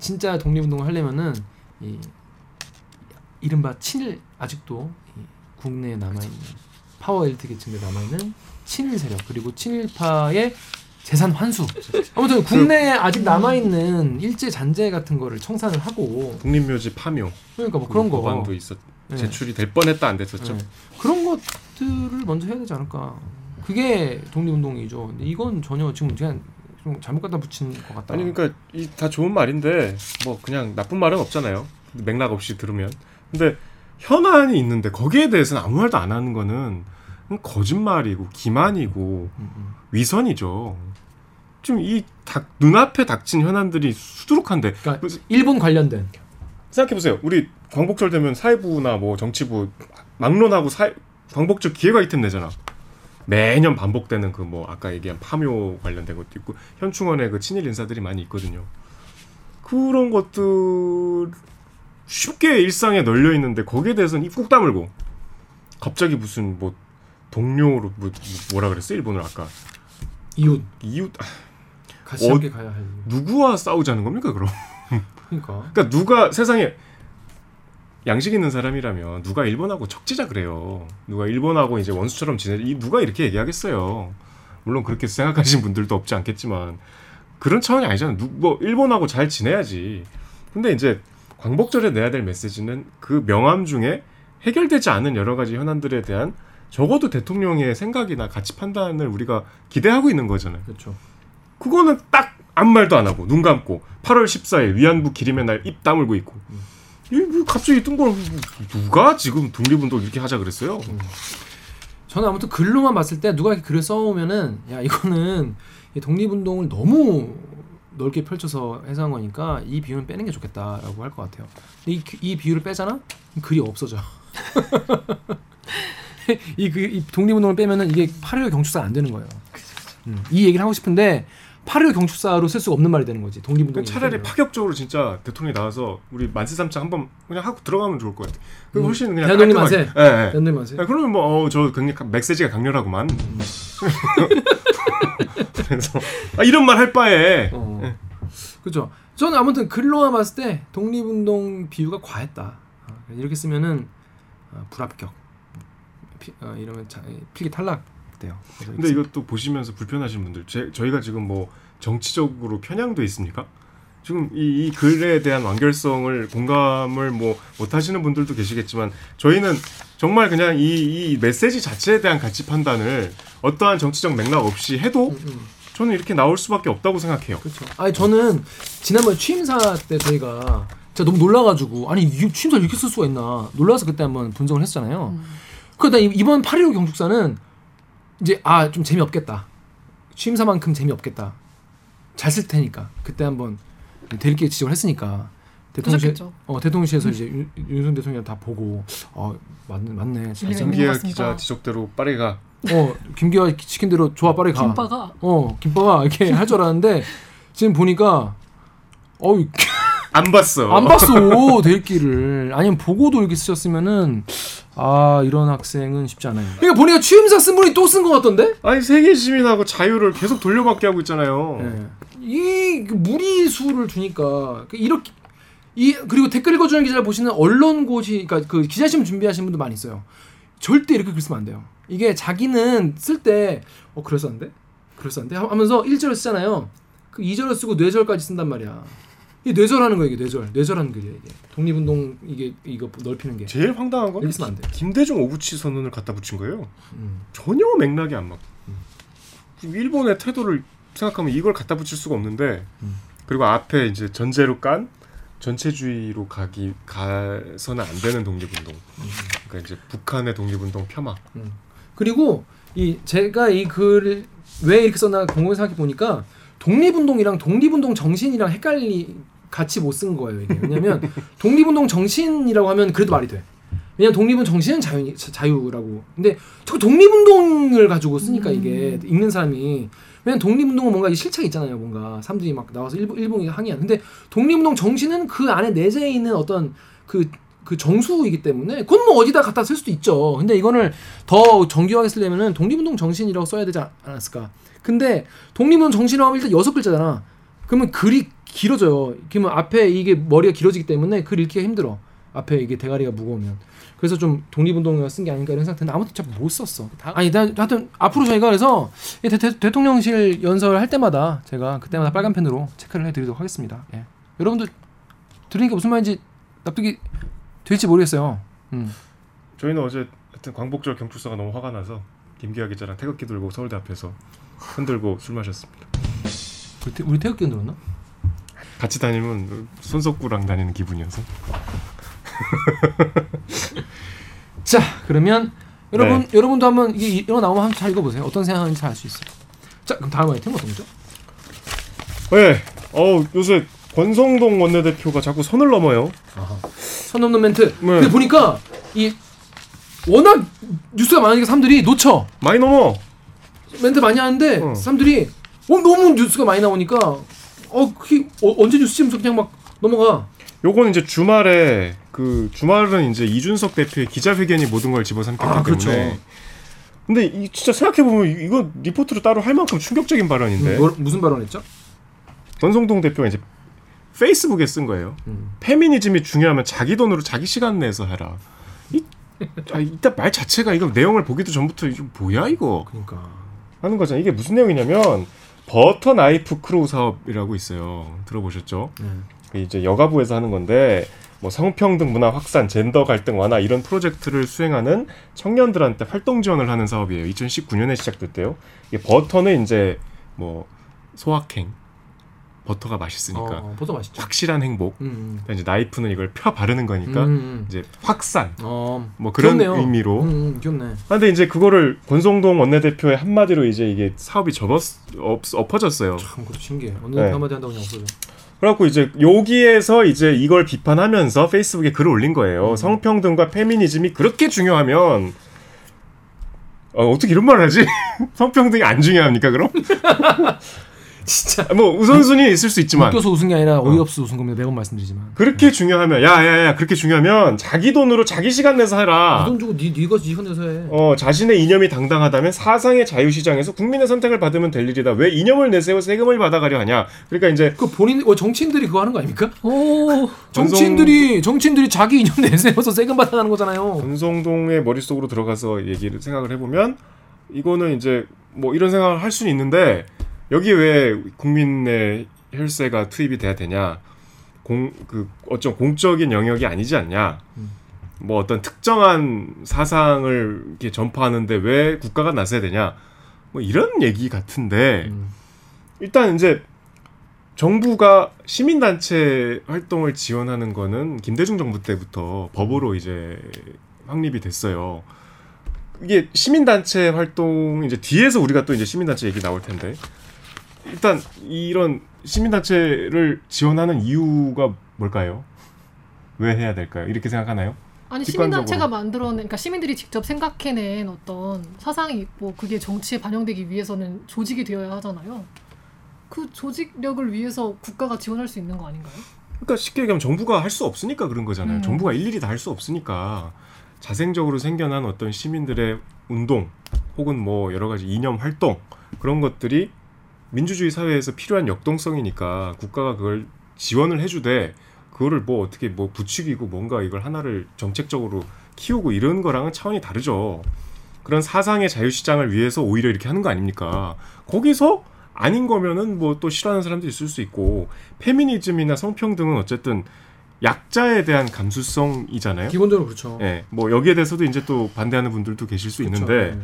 진짜 독립운동을 하려면은 이 이른바 친일 아직도 이 국내에 남아 있는 파워 엘리트 계층에 남아 있는 친일 세력 그리고 친일파의 재산 환수. 아무튼 국내에 아직 남아 있는 일제 잔재 같은 거를 청산을 하고 독립묘지 파묘 그러니까 뭐 그런 거 법안도 있었 네. 제출이 될 뻔했다 안 됐었죠. 네. 그런 것들을 먼저 해야 되지 않을까. 그게 독립운동이죠. 근데 이건 전혀 지금 그냥 좀 잘못 갖다 붙인 것 같다. 아니 그러니까 이 다 좋은 말인데 뭐 그냥 나쁜 말은 없잖아요. 맥락 없이 들으면. 근데 현안이 있는데 거기에 대해서는 아무 말도 안 하는 거는 거짓말이고 기만이고 음, 음. 위선이죠. 지금 이 닥, 눈앞에 닥친 현안들이 수두룩한데 그러니까 일본 관련된 생각해 보세요. 우리 광복절 되면 사회부나 뭐 정치부 막론하고 사회, 광복절 기획 아 이템 내잖아. 매년 반복되는 그 뭐 아까 얘기한 파묘 관련된 것도 있고 현충원에 그 친일 인사들이 많이 있거든요. 그런 것들 쉽게 일상에 널려 있는데 거기에 대해서는 입국 다물고 갑자기 무슨 뭐 동료로 뭐, 뭐라 그랬어 일본을 아까 이웃 이웃 아, 같이 어- 함께 가야 할. 누구와 싸우자는 겁니까 그럼? 그러니까 그러니까 누가 세상에 양식 있는 사람이라면 누가 일본하고 적지자 그래요. 누가 일본하고 이제 원수처럼 지내 이 누가 이렇게 얘기하겠어요. 물론 그렇게 생각하시는 분들도 없지 않겠지만 그런 차원이 아니잖아. 누, 뭐 일본하고 잘 지내야지. 근데 이제 광복절에 내야 될 메시지는 그 명함 중에 해결되지 않은 여러 가지 현안들에 대한 적어도 대통령의 생각이나 가치 판단을 우리가 기대하고 있는 거잖아요. 그렇죠. 그거는 딱 아무 말도 안 하고 눈 감고 8월 14일 위안부 기림의 날 입 다물고 있고 이뭐 갑자기 뜬걸 누가 지금 독립운동 이렇게 하자 그랬어요? 저는 아무튼 글로만 봤을 때 누가 이렇게 글을 써오면은 야 이거는 이 독립운동을 너무 넓게 펼쳐서 해석한 거니까 이 비유는 빼는 게 좋겠다라고 할 것 같아요. 이, 이 비유를 빼잖아? 글이 없어져. 이, 그, 이 독립운동을 빼면은 이게 8.15 경축사 안 되는 거예요. 음, 이 얘기를 하고 싶은데 8.15 경축사로 쓸 수가 없는 말이 되는 거지. 독립운동. 그러니까 차라리 파격적으로 진짜 대통령이 나와서 우리 만세 삼창 한번 그냥 하고 들어가면 좋을 것 같아. 그 음. 훨씬 그냥 깔끔하게. 만세? 예, 예. 연대 마세요. 야, 그러면 뭐저 메시지가 강렬하구만. 그래서 아, 이런 말 할 바에 어. 예. 그렇죠. 저는 아무튼 글로만 봤을 때 독립운동 비유가 과했다. 어, 이렇게 쓰면은 어, 불합격. 피, 어, 이러면 자, 필기 탈락 그래서 근데 이것도 보시면서 불편하신 분들, 제, 저희가 지금 뭐 정치적으로 편향돼 있습니까? 지금 이, 이 글에 대한 완결성을 공감을 뭐 못하시는 분들도 계시겠지만 저희는 정말 그냥 이, 이 메시지 자체에 대한 가치 판단을 어떠한 정치적 맥락 없이 해도 음, 음. 저는 이렇게 나올 수밖에 없다고 생각해요. 그렇죠. 아니 저는 지난번 취임사 때 저희가 제가 너무 놀라가지고 아니 이 취임사 를 이렇게 쓸 수가 있나 놀라서 그때 한번 분석을 했잖아요. 음. 그러다 이- 이번 8.15 경축사는 이제 아 좀 재미없겠다. 취임사만큼 재미없겠다. 잘 쓸 테니까 그때 한번 대리기 지적을 했으니까 대통령실. 어 대통령실에서 이제 윤- 윤석열 대통령 다 보고 어 맞네 맞네 김기아. 기자 지적대로 빠르게 가. 어 김기화 시킨 대로 좋아 빠르게 가. 김빠가 어 김빠가 이렇게 할 줄 알았는데 지금 보니까 어우 안 봤어. 안 봤어 대기를 아니면 보고도 이렇게 쓰셨으면은 아 이런 학생은 쉽지 않아요. 그러니까 보니까 취임사 쓴 분이 또 쓴 것 같던데? 아니 세계 시민하고 자유를 계속 돌려받게 하고 있잖아요. 예. 이그 무리수를 두니까 그 이렇게 이 그리고 댓글 읽어주는 기자를 보시는 언론고시 그러니까 그 기자시험 준비하시는 분도 많이 있어요. 절대 이렇게 글 쓰면 안 돼요. 이게 자기는 쓸 때 어 그럴싸한데 그럴싸한데 하면서 1절을 쓰잖아요. 그 2절을 쓰고 뇌절까지 쓴단 말이야. 이 뇌절하는 거야 이게 뇌절. 뇌절하는 글이야 이게. 독립운동 이게 이거 넓히는 게. 제일 황당한 건 이렇게 쓰면 안 돼. 김대중 오부치 선언을 갖다 붙인 거예요. 음. 전혀 맥락이 안 맞고. 지금 일본의 태도를 생각하면 이걸 갖다 붙일 수가 없는데 음. 그리고 앞에 이제 전제로 깐 전체주의로 가기 가서는 안 되는 독립운동. 그러니까 이제 북한의 독립운동 폄하. 그리고 이 제가 이 글을 왜 이렇게 썼나 곰곰이 생각해 보니까 독립운동이랑 독립운동 정신이랑 헷갈리 같이 못 쓴 거예요 이게. 왜냐면 독립운동 정신이라고 하면 그래도 말이 돼. 왜냐면 독립은 정신은 자유 자유라고. 근데 자꾸 독립운동을 가지고 쓰니까 이게 읽는 사람이. 왜냐면 독립운동은 뭔가 이 실체가 있잖아요 뭔가. 사람들이 막 나와서 일본 일본이 항의하는. 근데 독립운동 정신은 그 안에 내재해 있는 어떤 그그 정수이기 때문에 그건 뭐 어디다 갖다 쓸 수도 있죠. 근데 이거를 더 정교하게 쓰려면은 독립운동 정신이라고 써야 되지 않- 않았을까? 근데 독립운동 정신이라고 하면 일단 여섯 글자잖아. 그러면 글이 길어져요. 그러면 앞에 이게 머리가 길어지기 때문에 글 읽기가 힘들어. 앞에 이게 대가리가 무거우면. 그래서 좀 독립운동을 쓴게 아닌가 이런 생각 드는데 아무튼 참못 썼어. 다- 아니, 나, 하여튼 앞으로 저희가 그래서 이 대, 대, 대 통령실 연설 할 때마다 제가 그때마다 빨간 펜으로 체크를 해드리도록 하겠습니다. 예. 여러분들 들으니까 무슨 말인지 납득이 될지 모르겠어요. 음. 저희는 어제 하여튼 광복절 경축사가 너무 화가 나서 김기아 기자랑 태극기 들고 서울대 앞에서 흔들고 술 마셨습니다. 우리, 태, 우리 태극기 들었나? 같이 다니면 손석구랑 다니는 기분이어서 자 그러면 여러분 네. 여러분도 한번 이게 이거 나오면 한번 잘 읽어보세요. 어떤 생각하는지 알 수 있어요. 자 그럼 다음 아이템 어떤 거죠? 네. 어 요새 권성동 원내대표가 자꾸 선을 넘어요. 선 넘는 멘트. 네. 근데 보니까 이 워낙 뉴스가 많으니까 사람들이 놓쳐 많이 넘어. 멘트 많이 하는데 어. 사람들이 어 너무 뉴스가 많이 나오니까 어 그게 어, 언제 뉴스 지 면서 그냥 막 넘어가. 요건 이제 주말에 그 주말은 이제 이준석 대표의 기자회견이 모든 걸 집어삼켰기 아, 그렇죠. 때문에. 근데 이 진짜 생각해 보면 이거 리포트로 따로 할 만큼 충격적인 발언인데 뭐, 무슨 발언했죠? 권성동 대표가 이제 페이스북에 쓴 거예요. 음. 페미니즘이 중요하면 자기 돈으로 자기 시간 내서 해라. 이, 아, 일단 말 자체가 이거 내용을 보기도 전부터 이거 뭐야 이거 그러니까 하는 거잖아. 이게 무슨 내용이냐면 버터 나이프 크루 사업이라고 있어요. 들어보셨죠? 네. 이제 여가부에서 하는 건데 뭐 성평등 문화 확산, 젠더 갈등 완화 이런 프로젝트를 수행하는 청년들한테 활동 지원을 하는 사업이에요. 2019년에 시작됐대요. 이게 버터는 이제 뭐 소확행, 버터가 맛있으니까 어, 버터 맛있죠. 확실한 행복. 음, 그다음에 이제 나이프는 이걸 펴 바르는 음. 거니까 음, 이제 확산 어, 뭐 그런 귀엽네요. 의미로. 음, 음, 귀엽네. 아, 근데 이제 그거를 권성동 원내대표의 한마디로 이제 이게 사업이 접었 엎, 엎어졌어요. 참 그것도 신기해. 어느 네. 한마디 한다고 그냥 없어져. 그래갖고 이제 여기에서 이제 이걸 비판하면서 페이스북에 글을 올린 거예요. 음. 성평등과 페미니즘이 그렇게 중요하면 어, 어떻게 이런 말을 하지? 성평등이 안 중요합니까 그럼? 진짜 뭐 우선순위 있을 수 있지만 웃겨서 웃은 게 아니라 어이없어 웃은 겁니다. 매번 말씀드리지만. 그렇게 중요하면 야야야 그렇게 중요하면 자기 돈으로 자기 시간 내서 해라. 돈 주고 니 니가 지가 내서 해. 어 자신의 이념이 당당하다면 사상의 자유시장에서 국민의 선택을 받으면 될 일이다. 왜 이념을 내세워 세금을 받아가려 하냐? 그러니까 이제 그 본인 어, 정치인들이 그거 하는 거 아닙니까? 오, 정치인들이 정치인들이 자기 이념 내세워서 세금 받아가는 거잖아요. 권성동의 머릿속으로 들어가서 얘기를 생각을 해보면 이거는 이제 뭐 이런 생각을 할 수는 있는데 여기 왜 국민의 혈세가 투입이 돼야 되냐 공 그 어떤 공적인 영역이 아니지 않냐 음. 뭐 어떤 특정한 사상을 이렇게 전파하는데 왜 국가가 나서야 되냐 뭐 이런 얘기 같은데 음. 일단 이제 정부가 시민단체 활동을 지원하는 거는 김대중 정부 때부터 법으로 이제 확립이 됐어요. 이게 시민단체 활동 이제 뒤에서 우리가 또 이제 시민단체 얘기 나올 텐데 일단 이런 시민단체를 지원하는 이유가 뭘까요? 왜 해야 될까요? 이렇게 생각하나요? 아니 직관적으로. 시민단체가 만들어낸 그러니까 시민들이 직접 생각해낸 어떤 사상이 있고 그게 정치에 반영되기 위해서는 조직이 되어야 하잖아요. 그 조직력을 위해서 국가가 지원할 수 있는 거 아닌가요? 그러니까 쉽게 얘기하면 정부가 할 수 없으니까 그런 거잖아요. 음. 정부가 일일이 다 할 수 없으니까 자생적으로 생겨난 어떤 시민들의 운동 혹은 뭐 여러 가지 이념 활동 그런 것들이 민주주의 사회에서 필요한 역동성이니까 국가가 그걸 지원을 해주되 그거를 뭐 어떻게 뭐 부추기고 뭔가 이걸 하나를 정책적으로 키우고 이런 거랑은 차원이 다르죠. 그런 사상의 자유시장을 위해서 오히려 이렇게 하는 거 아닙니까? 거기서 아닌 거면은 뭐 또 싫어하는 사람도 있을 수 있고 페미니즘이나 성평등은 어쨌든 약자에 대한 감수성이잖아요. 기본적으로 그렇죠. 예, 뭐 여기에 대해서도 이제 또 반대하는 분들도 계실 수 그렇죠. 있는데, 네.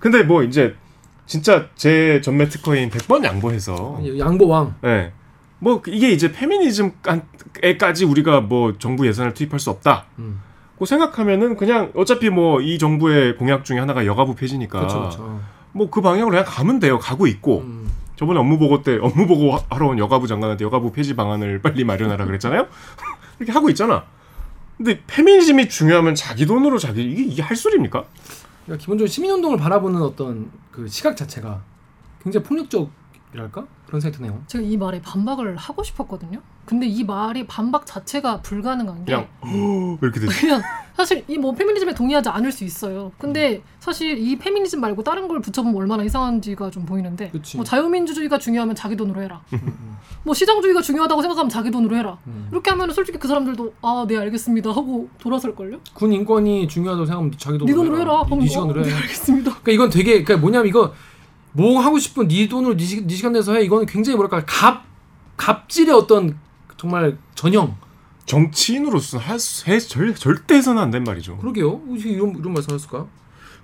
근데 뭐 이제 진짜 제 전매 특허인 100번 양보해서, 네. 양보왕. 예, 뭐 이게 이제 페미니즘에까지 우리가 뭐 정부 예산을 투입할 수 없다. 음. 고 생각하면은 그냥 어차피 뭐 이 정부의 공약 중에 하나가 여가부 폐지니까. 뭐 그 방향으로 그냥 가면 돼요. 가고 있고 음. 저번에 업무 보고 때 업무 보고 하- 하러 온 여가부 장관한테 여가부 폐지 방안을 빨리 마련하라 그랬잖아요. 이렇게 하고 있잖아. 근데 페미니즘이 중요하면 자기 돈으로 자기 이게 이게 할 소리입니까? 그러니까 기본적으로 시민운동을 바라보는 어떤 그 시각 자체가 굉장히 폭력적이랄까 그런 생각이 드네요. 제가 이 말에 반박을 하고 싶었거든요. 근데 이 말이 반박 자체가 불가능한 게 그냥 이렇게 되지. 그냥 사실 이 뭐 페미니즘에 동의하지 않을 수 있어요. 근데 사실 이 페미니즘 말고 다른 걸 붙여보면 얼마나 이상한지가 좀 보이는데 그치. 뭐 자유민주주의가 중요하면 자기 돈으로 해라. 음, 뭐 시장주의가 중요하다고 생각하면 자기 돈으로 해라. 음. 이렇게 하면 솔직히 그 사람들도 아 네 알겠습니다 하고 돌아설 걸요? 군 인권이 중요하다고 생각하면 자기 돈으로, 네 돈으로 해라. 네, 하면 네 시간으로 어, 해. 네 알겠습니다. 그러니까 이건 되게 그러니까 뭐냐면 이거 뭐 하고 싶은 네 돈으로 네, 시, 네 시간 내서 해. 이거는 굉장히 뭐랄까 갑 갑질의 어떤 정말 전형. 정치인으로서 할 수, 해, 절, 절대 해서는 안 된 말이죠. 그러게요. 이런 이런 말씀하셨을까?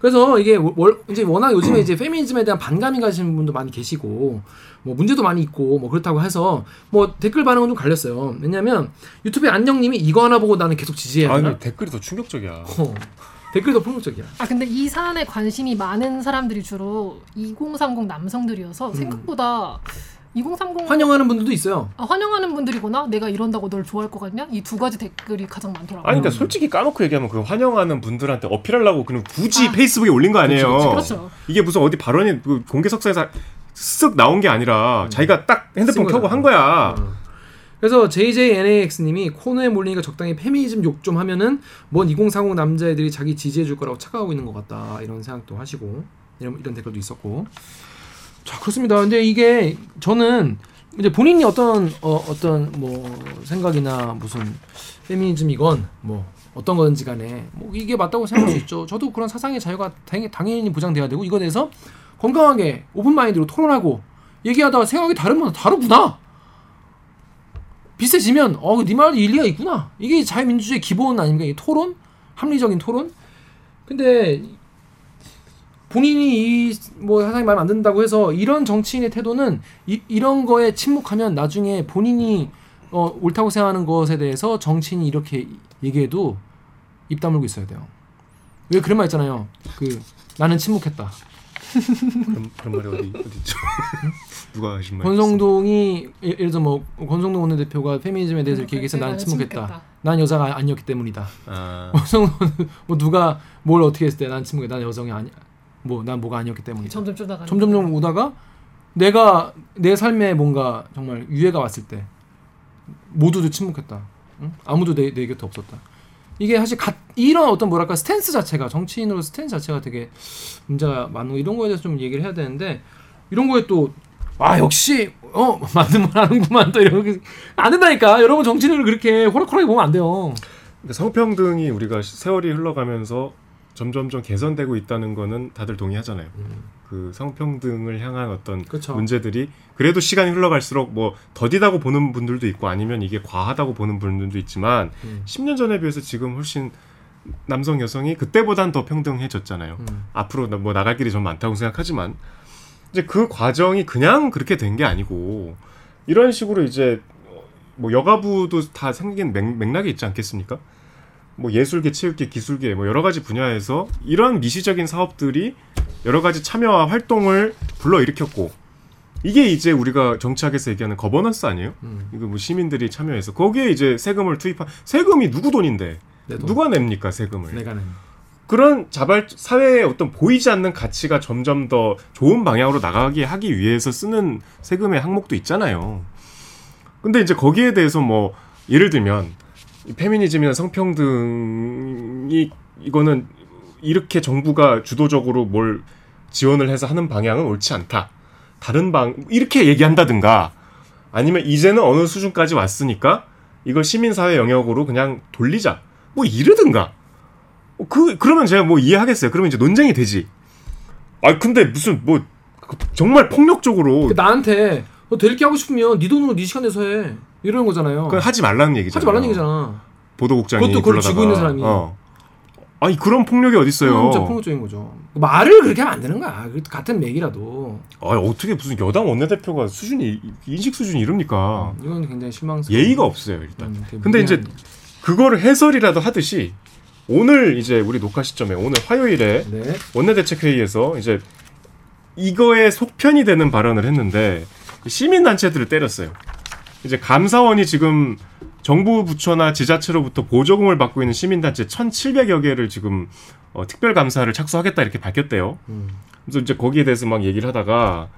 그래서 이게 월, 이제 워낙 요즘에 이제 페미니즘에 대한 반감이 가시는 분도 많이 계시고 뭐 문제도 많이 있고 뭐 그렇다고 해서 뭐 댓글 반응은 좀 갈렸어요. 왜냐면 유튜브에 안녕님이 이거 하나 보고 나는 계속 지지해야 되나? 아니 댓글이 더 충격적이야. 어, 댓글도 폭력적이야 아 근데 이 사안에 관심이 많은 사람들이 주로 2030 남성들이어서 생각보다 2030 환영하는 분들도 있어요 아, 환영하는 분들이거나 내가 이런다고 널 좋아할 것 같냐 이 두 가지 댓글이 가장 많더라고요. 아니 그러니까 솔직히 까놓고 얘기하면 그 환영하는 분들한테 어필하려고 그냥 굳이 아. 페이스북에 올린 거 아니에요. 그치, 그렇죠. 이게 무슨 어디 발언이 그 공개 석상에서 쓱 나온 게 아니라 자기가 딱 핸드폰 쓴 켜고 거잖아. 한 거야. 어. 그래서 JJNAX님이 코너에 몰리니까 적당히 페미니즘 욕 좀 하면은 뭔 2040 남자애들이 자기 지지해 줄 거라고 착각하고 있는 것 같다 이런 생각도 하시고 이런, 이런 댓글도 있었고 자 그렇습니다. 근데 이게 저는 이제 본인이 어떤 어, 어떤 뭐 생각이나 무슨 페미니즘이건 뭐 어떤 거든지 간에 뭐 이게 맞다고 생각할 수 있죠. 저도 그런 사상의 자유가 당연히 보장돼야 되고 이거에 대해서 건강하게 오픈 마인드로 토론하고 얘기하다가 생각이 다르면 다르구나. 비슷해지면 어네 말이 일리가 있구나. 이게 자유민주주의 기본 아닙니까? 이 토론, 합리적인 토론. 근데 본인이 이뭐 사장님 말안 듣는다고 해서 이런 정치인의 태도는 이, 이런 거에 침묵하면 나중에 본인이 어, 옳다고 생각하는 것에 대해서 정치인이 이렇게 얘기해도 입 다물고 있어야 돼요. 왜 그런 말 있잖아요. 그 나는 침묵했다. 그런, 그런 말이 어디 어디 있죠? 누가 하신 말? 권성동이 예- 예를 들어 뭐 권성동 원내대표가 페미니즘에 대해서 이렇게 그럴 얘기해서 때 나는 나는 침묵했다. 침묵했다. 난 여자가 아니었기 때문이다. 아, 권성동은 뭐 누가 뭘 어떻게 했을 때 난 침묵해. 난 여성이 아니 뭐난 뭐가 아니었기 때문이다. 점점 쫄다가 점점 점 오다가 내가 내 삶에 뭔가 정말 유해가 왔을 때 모두도 침묵했다. 응? 아무도 내, 내 곁에 없었다. 이게 사실 가, 이런 어떤 뭐랄까 스탠스 자체가 정치인으로 스탠스 자체가 되게 문제가 많은 거 이런 거에 대해서 좀 얘기를 해야 되는데 이런 거에 또 아 역시 어 맞는 말 하는구만 또 이런 게안 된다니까 여러분 정치인을 그렇게 호락호락하게 보면 안 돼요. 근데 성평등이 우리가 세월이 흘러가면서 점점점 개선되고 있다는 거는 다들 동의하잖아요. 그 성평등을 향한 어떤 그렇죠. 문제들이 그래도 시간이 흘러갈수록 뭐 더디다고 보는 분들도 있고 아니면 이게 과하다고 보는 분들도 있지만 음. 10년 전에 비해서 지금 훨씬 남성 여성이 그때보단 더 평등해졌잖아요. 음. 앞으로 나- 뭐 나갈 길이 좀 많다고 생각하지만 이제 그 과정이 그냥 그렇게 된 게 아니고 이런 식으로 이제 뭐 여가부도 다 생긴 맥, 맥락이 있지 않겠습니까? 뭐 예술계, 체육계, 기술계 뭐 여러 가지 분야에서 이런 미시적인 사업들이 여러 가지 참여와 활동을 불러 일으켰고 이게 이제 우리가 정치학에서 얘기하는 거버넌스 아니에요? 음. 이거 뭐 시민들이 참여해서 거기에 이제 세금을 투입한 세금이 누구 돈인데 내 돈. 누가 냅니까 세금을? 내가 내는 그런 자발 사회의 어떤 보이지 않는 가치가 점점 더 좋은 방향으로 나가게 하기 위해서 쓰는 세금의 항목도 있잖아요. 근데 이제 거기에 대해서 뭐 예를 들면 이 페미니즘이나 성평등이 이거는 이렇게 정부가 주도적으로 뭘 지원을 해서 하는 방향은 옳지 않다. 다른 방 이렇게 얘기한다든가 아니면 이제는 어느 수준까지 왔으니까 이걸 시민사회 영역으로 그냥 돌리자. 뭐 이러든가. 어, 그 그러면 제가 뭐 이해하겠어요. 그러면 이제 논쟁이 되지. 아 근데 무슨 뭐 그- 정말 폭력적으로 그 나한테 너 대리기 하고 싶으면 네 돈으로 네 시간 내서 해 이러는 거잖아요. 그건 하지 말라는 얘기잖아요. 하지 말라는 얘기잖아. 보도국장이 그것도 그걸 불러다가. 쥐고 있는 사람이. 어. 아니 그런 폭력이 어디 있어요? 진짜 폭력적인 거죠. 말을 그렇게 하면 안 되는 거야. 그 같은 맥이라도. 아 어떻게 무슨 여당 원내대표가 수준이 인식 수준이 이럽니까? 이건 굉장히 실망스러워. 예의가 없어요 일단. 음, 근데 이제 그거를 해설이라도 하듯이 오늘 이제 우리 녹화 시점에 오늘 화요일에 네. 원내대책회의에서 이제 이거에 속편이 되는 발언을 했는데 시민단체들을 때렸어요. 이제 감사원이 지금 정부 부처나 지자체로부터 보조금을 받고 있는 시민단체 1,700여 개를 지금 어, 특별 감사를 착수하겠다 이렇게 밝혔대요. 음. 그래서 이제 거기에 대해서 막 얘기를 하다가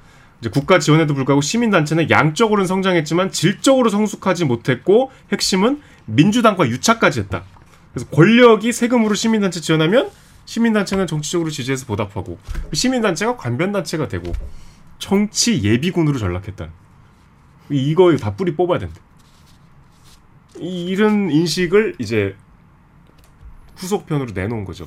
이제 국가 지원에도 불구하고 시민단체는 양적으로는 성장했지만 질적으로 성숙하지 못했고 핵심은 민주당과 유착까지 했다. 그래서 권력이 세금으로 시민단체 지원하면 시민단체는 정치적으로 지지해서 보답하고 시민단체가 관변단체가 되고 정치 예비군으로 전락했다. 이거 다 뿌리 뽑아야 된다. 이- 이런 인식을 이제 후속편으로 내놓은 거죠.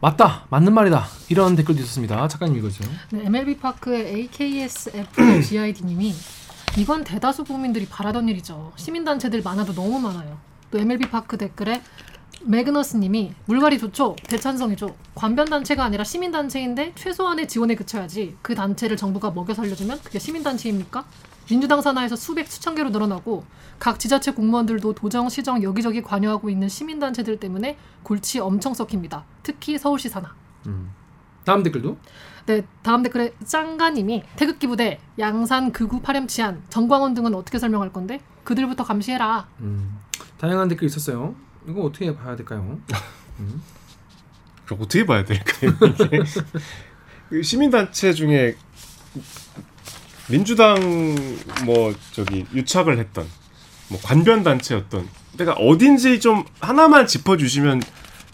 맞다. 맞는 말이다. 이런 댓글도 있었습니다. 작가님 읽어주세요. 네, MLB 파크의 AKSFGID님이 이건 대다수 국민들이 바라던 일이죠. 시민단체들 많아도 너무 많아요. 또 MLB 파크 댓글에 매그너스님이 물갈이 좋죠. 대찬성이죠. 관변단체가 아니라 시민단체인데 최소한의 지원에 그쳐야지. 그 단체를 정부가 먹여 살려주면 그게 시민단체입니까? 민주당 산하에서 수백 수천 개로 늘어나고 각 지자체 공무원들도 도정, 시정 여기저기 관여하고 있는 시민단체들 때문에 골치 엄청 썩힙니다. 특히 서울시 산하. 다음 댓글도. 네, 다음 댓글에 짱가님이 태극기 부대, 양산 극우 파렴치한, 정광훈 등은 어떻게 설명할 건데? 그들부터 감시해라. 음. 다양한 댓글 있었어요. 이거 어떻게 봐야 될까요? 그럼 어떻게 봐야 될까요? 이게 그 시민단체 중에 민주당 뭐 저기 유착을 했던 뭐 관변 단체였던 내가 어딘지 좀 하나만 짚어주시면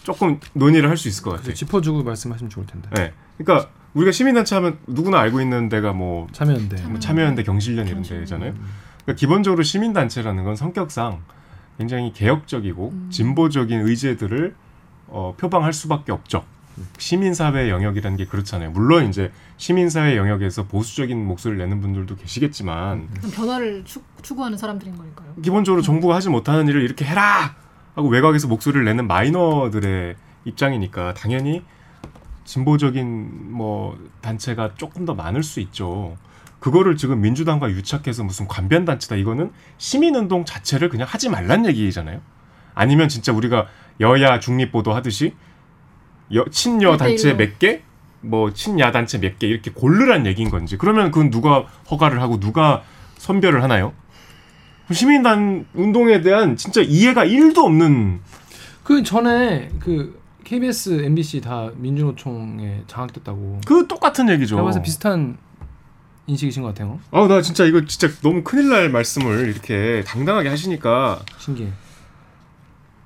조금 논의를 할 수 있을 것 같아요. 짚어주고 말씀하시면 좋을 텐데. 네, 그러니까 우리가 시민단체 하면 누구나 알고 있는 데가 뭐, 참여연대. 뭐 참여연대, 경실련 이런. 데잖아요. 그러니까 기본적으로 시민단체라는 건 성격상 굉장히 개혁적이고 음. 진보적인 의제들을 어, 표방할 수밖에 없죠. 시민사회 영역이라는 게 그렇잖아요. 물론 이제 시민사회 영역에서 보수적인 목소리를 내는 분들도 계시겠지만 변화를 추, 추구하는 사람들인 거니까요. 기본적으로 정부가 하지 못하는 일을 이렇게 해라 하고 외곽에서 목소리를 내는 마이너들의 입장이니까 당연히 진보적인 뭐 단체가 조금 더 많을 수 있죠. 그거를 지금 민주당과 유착해서 무슨 관변 단체다 이거는 시민운동 자체를 그냥 하지 말란 얘기잖아요. 아니면 진짜 우리가 여야 중립 보도 하듯이 여, 친여 단체 일대일로. 몇 개, 뭐 친야 단체 몇 개 이렇게 고르란 얘기인 건지 그러면 그건 누가 허가를 하고 누가 선별을 하나요? 시민단 운동에 대한 진짜 이해가 1도 없는 그 전에 그 KBS, MBC 다 민주노총에 장악됐다고. 그 똑같은 얘기죠. 제가 봐서 비슷한 인식이신 것 같아요. 아, 나 진짜 이거 진짜 너무 큰일 날 말씀을 이렇게 당당하게 하시니까 신기해.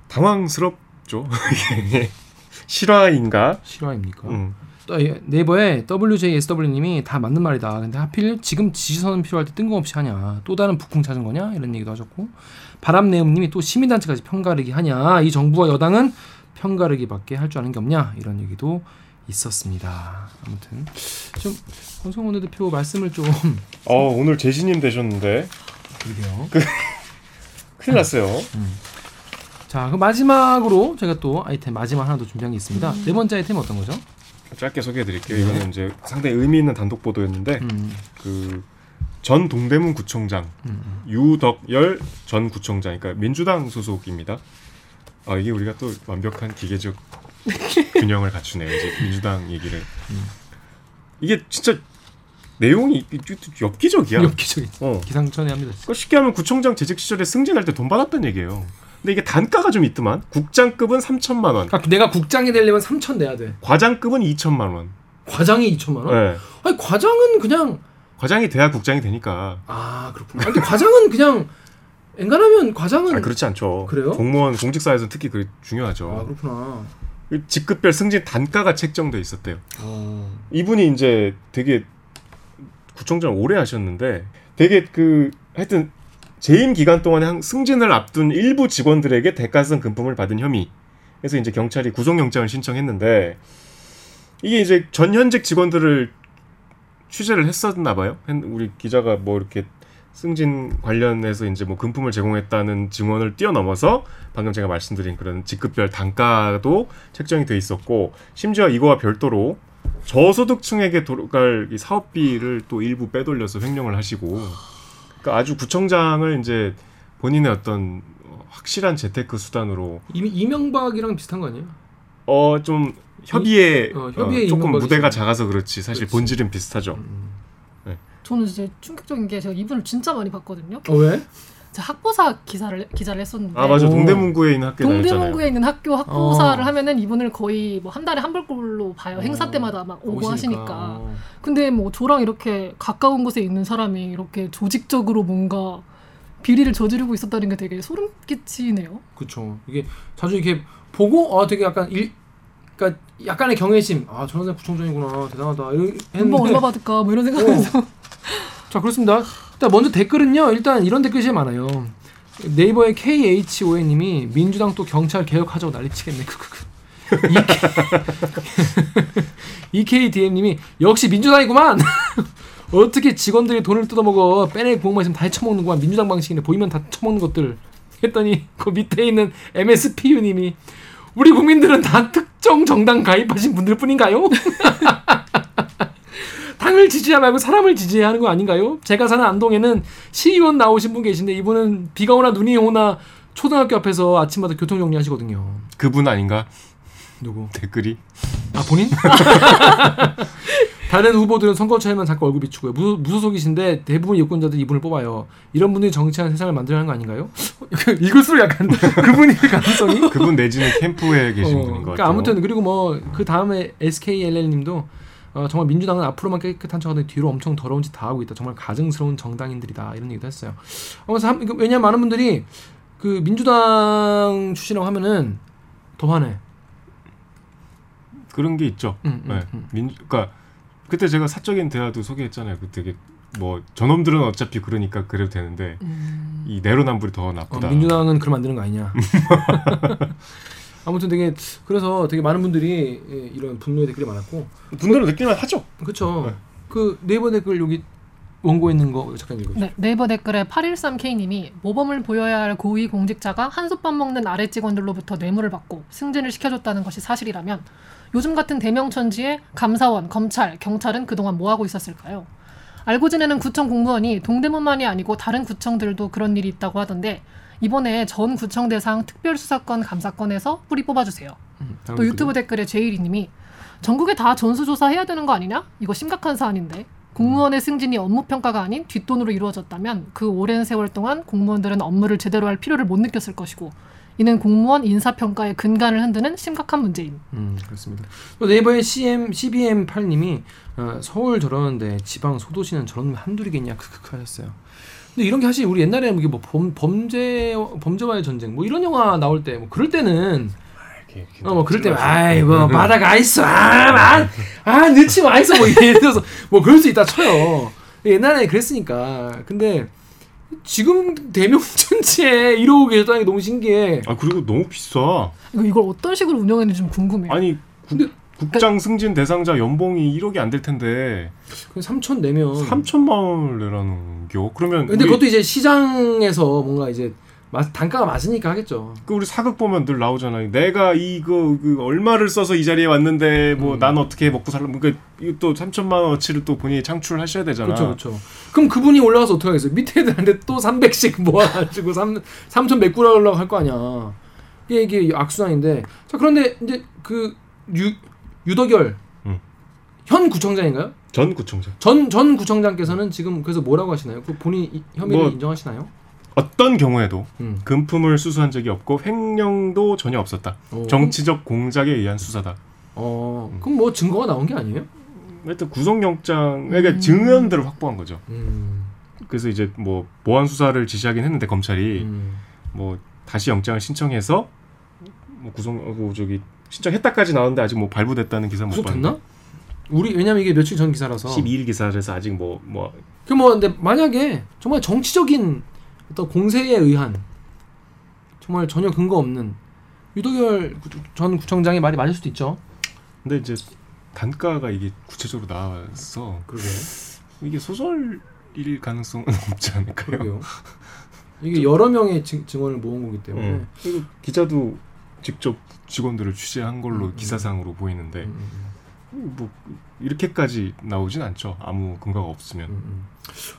당황스럽죠. 실화인가? 실화입니까? 음. 네이버에 WJSW님이 다 맞는 말이다. 근데 하필 지금 지시선은 필요할 때 뜬금없이 하냐. 또 다른 북풍 찾은 거냐? 이런 얘기도 하셨고 바람내음님이 또 시민단체까지 편가르기 하냐. 이 정부와 여당은 편가르기밖에 할 줄 아는 게 없냐. 이런 얘기도 있었습니다. 아무튼 좀 권성원 대표 말씀을 좀 어, 오늘 재신임 되셨는데 드리게요. 큰일 났어요. 자, 그 마지막으로 제가 또 아이템 마지막 하나 더 준비한 게 있습니다. 네 번째 아이템 어떤 거죠? 짧게 소개해 드릴게요. 이거는 이제 상당히 의미 있는 단독 보도였는데 음, 그전 동대문 구청장 음, 음. 유덕열 전 구청장 그러니까 민주당 소속입니다. 아 이게 우리가 또 완벽한 기계적 균형을 갖추네요. 이제 민주당 얘기를 이게 진짜 내용이 엽기적이야. 엽기적인 어. 기상천외합니다. 쉽게 하면 구청장 재직 시절에 승진할 때 돈 받았던 얘기예요. 근데 이게 단가가 좀 있더만 국장급은 3천만 원, 그러니까 내가 국장이 되려면 3천 내야 돼. 과장급은 2천만 원. 과장이 2천만 원? 네. 아니 과장은 그냥 과장이 돼야 국장이 되니까. 아 그렇구나. 근데 과장은 그냥 엔간하면 과장은 아 그렇지 않죠. 그래요? 공무원 공직사에서는 특히 그게 중요하죠. 아 그렇구나. 그 직급별 승진 단가가 책정돼 있었대요. 어. 이분이 이제 되게 구청장 오래 하셨는데 되게 그 하여튼 재임 기간 동안에 한 승진을 앞둔 일부 직원들에게 대가성 금품을 받은 혐의. 그래서 이제 경찰이 구속영장을 신청했는데 이게 이제 전 현직 직원들을 취재를 했었나 봐요. 했- 우리 기자가 뭐 이렇게 승진 관련해서 이제 뭐 금품을 제공했다는 증언을 뛰어넘어서 방금 제가 말씀드린 그런 직급별 단가도 책정이 돼 있었고 심지어 이거와 별도로 저소득층에게 돌아갈 이 사업비를 또 일부 빼돌려서 횡령을 하시고 그러니까 아주 구청장을 이제 본인의 어떤 확실한 재테크 수단으로 이, 이명박이랑 비슷한 거 아니에요? 어 좀 협의에 어, 협의에 어, 조금. 무대가 작아서 그렇지 사실 그렇지. 본질은 비슷하죠. 음. 저는 이제 충격적인 게 제가 이분을 진짜 많이 봤거든요. 어 왜? 제가 학보사 기사를 기자를 했었는데 아 맞아 오. 동대문구에 있는 학교. 동대문구에 있는 학교 학보사를 어. 하면은 이분을 거의 뭐 한 달에 한 벌꼴로 봐요. 행사 어. 때마다 막 오고 오시니까. 하시니까. 어. 근데 뭐 저랑 이렇게 가까운 곳에 있는 사람이 이렇게 조직적으로 뭔가 비리를 저지르고 있었다는 게 되게 소름 끼치네요. 그렇죠. 이게 자주 이렇게 보고 아 되게 약간 일 그러니까 약간의 경외심. 아 저런 사람 구청장이구나 대단하다. 이런 했는데 얼마 받을까 뭐 이런 생각하면서 자 그렇습니다. 일단 먼저 댓글은요. 일단 이런 댓글이 제일 많아요. 네이버의 KHON님이 민주당 또 경찰 개혁하자고 난리치겠네. EKDM님이 역시 민주당이구만. 어떻게 직원들이 돈을 뜯어먹어 빼내 구멍만 있으면 다 헤쳐먹는구만 민주당 방식인데 보이면 다 처먹는 것들 했더니 그 밑에 있는 MSPU님이 우리 국민들은 다 특정 정당 가입하신 분들 뿐인가요? 당을 지지해야 말고 사람을 지지해야 하는 거 아닌가요? 제가 사는 안동에는 시의원 나오신 분 계신데 이분은 비가 오나 눈이 오나 초등학교 앞에서 아침마다 교통 정리하시거든요. 그분 아닌가 누구? 댓글이 아 본인? 다른 후보들은 선거차에만 잠깐 얼굴 비추고요. 무, 무소속이신데 대부분 유권자들이 이분을 뽑아요. 이런 분들이 정치하는 세상을 만들어야 하는 거 아닌가요? 읽을수록 약간 그분일 가능성이 그분 내지는 캠프에 계신 어, 분인 것 그러니까 같아요. 아무튼 그리고 뭐 그 다음에 SKLL님도 어, 정말 민주당은 앞으로만 깨끗한 척하는데 뒤로 엄청 더러운 짓 다 하고 있다. 정말 가증스러운 정당인들이다 이런 얘기도 했어요. 어, 그래서 한- 왜냐면 많은 분들이 그 민주당 출신이라고 하면은 더 화내. 그런 게 있죠. 음, 음, 네. 음. 민, 그러니까 그때 제가 사적인 대화도 소개했잖아요. 그 되게 뭐 저놈들은 어차피 그러니까 그래도 되는데 음, 이 내로남불이 더 어, 나쁘다. 민주당은 그러면 안 되는 거 아니냐. 아무튼 되게 그래서 되게 많은 분들이 예, 이런 분노의 댓글이 많았고 분노를 느낄만 하죠. 그렇죠. 네. 그 네이버 댓글 여기 원고 있는 거 잠깐 읽어주세요. 네, 네이버 댓글에 813K님이 모범을 보여야 할 고위 공직자가 한솥밥 먹는 아래 직원들로부터 뇌물을 받고 승진을 시켜줬다는 것이 사실이라면 요즘 같은 대명천지에 감사원, 검찰, 경찰은 그동안 뭐 하고 있었을까요? 알고 지내는 구청 공무원이 동대문만이 아니고 다른 구청들도 그런 일이 있다고 하던데 이번에 전 구청 대상 특별수사권 감사권에서 뿌리 뽑아주세요. 음, 또. 유튜브 댓글에 제이리님이 전국에 다 전수조사 해야 되는 거 아니냐? 이거 심각한 사안인데 공무원의 승진이 업무 평가가 아닌 뒷돈으로 이루어졌다면 그 오랜 세월 동안 공무원들은 업무를 제대로 할 필요를 못 느꼈을 것이고 이는 공무원 인사 평가의 근간을 흔드는 심각한 문제임. 음 그렇습니다. 또 네이버의 CM CBM 8님이 어, 서울 저러는데 지방 소도시는 저런 한둘이겠냐 크크크 하셨어요. 근데 이런 게 사실 우리 옛날에 이게 뭐 범, 범죄 범죄와의 전쟁 뭐 이런 영화 나올 때 뭐 그럴 때는 어뭐 그럴 때 아이 뭐 바다가 있어 아아 아, 늦지 마 있어 뭐 예를 들어서 뭐 그럴 수 있다 쳐요. 옛날에 그랬으니까 근데 지금 대명천지에 이러고 계셨다는 게 너무 신기해. 아 그리고 너무 비싸. 이거 이걸 어떤 식으로 운영했는지 좀 궁금해요. 아니 근데 국장 승진 대상자 연봉이 1억이 안 될 텐데 그 3천 내면 3천만 원을 내라는 겨. 그러면 근데 그것도 이제 시장에서 뭔가 이제 마- 단가가 맞으니까 하겠죠. 그 우리 사극 보면 늘 나오잖아요. 내가 이거 그 얼마를 써서 이 자리에 왔는데 뭐 음. 난 어떻게 먹고 살라. 그러니까 또 3천만 원어치를 또 본인이 창출하셔야 되잖아. 그렇죠, 그렇죠. 그럼 그분이 올라가서 어떻게 하겠어요? 밑에 애들한테 또 300씩 모아가지고 3 3천 메꾸라고 할거 아니야. 이게 이게 악순환인데. 자 그런데 이제 그 유, 유덕열 음. 현 구청장인가요? 전 구청장. 전 전 구청장께서는 지금 그래서 뭐라고 하시나요? 그 본인 이- 혐의를 뭐- 인정하시나요? 어떤 경우에도 음. 금품을 수수한 적이 없고 횡령도 전혀 없었다. 어. 정치적 공작에 의한 수사다. 어 그럼 뭐 증거가 나온 게 아니에요? 하여튼 구속영장 그러니까 음. 증언들을 확보한 거죠. 음. 그래서 이제 뭐 보안 수사를 지시하긴 했는데 검찰이 음. 뭐 다시 영장을 신청해서 뭐 구속 어, 뭐 저기 신청했다까지 나왔는데 아직 뭐 발부됐다는 기사 못? 봤는데 우리 왜냐면 이게 며칠 전 기사라서 12일 기사라서 아직 뭐 뭐 그 뭐 근데 만약에 정말 정치적인 어떤 공세에 의한 정말 전혀 근거 없는 유도결 구- 전 구청장의 말이 맞을 수도 있죠. 근데 이제 단가가 이게 구체적으로 나와서 그러게. 이게 소설일 가능성은 없지 않을까요? 그러게요. 이게 여러 명의 증, 증언을 모은 거기 때문에. 음. 그리고 기자도 직접 직원들을 취재한 걸로 음, 음. 기사상으로 보이는데 음, 음, 뭐 이렇게까지 나오진 않죠. 아무 근거가 없으면. 음, 음.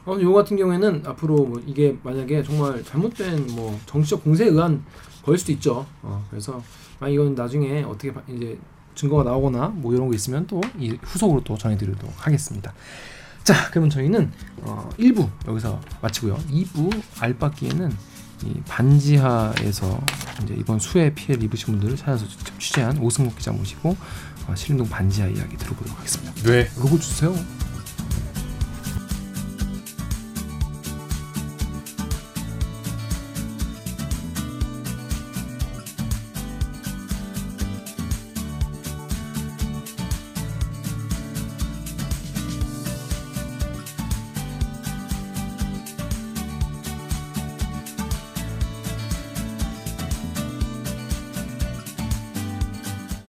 어, 요 같은 경우에는 앞으로 뭐 이게 만약에 정말 잘못된 뭐 정치적 공세에 의한 거일 수도 있죠. 어, 그래서 아 이건 나중에 어떻게 바- 이제 증거가 나오거나 뭐 이런 거 있으면 또 이 후속으로 또 전해드리도록 하겠습니다. 자, 그러면 저희는 어, 1부 여기서 마치고요. 2부 알바기에는 이 반지하에서 이제 이번 수해 피해를 입으신 분들을 찾아서 직접 취재한 오승목 기자 모시고 어, 신림동 반지하 이야기 들어보도록 하겠습니다. 네. 로고 주세요.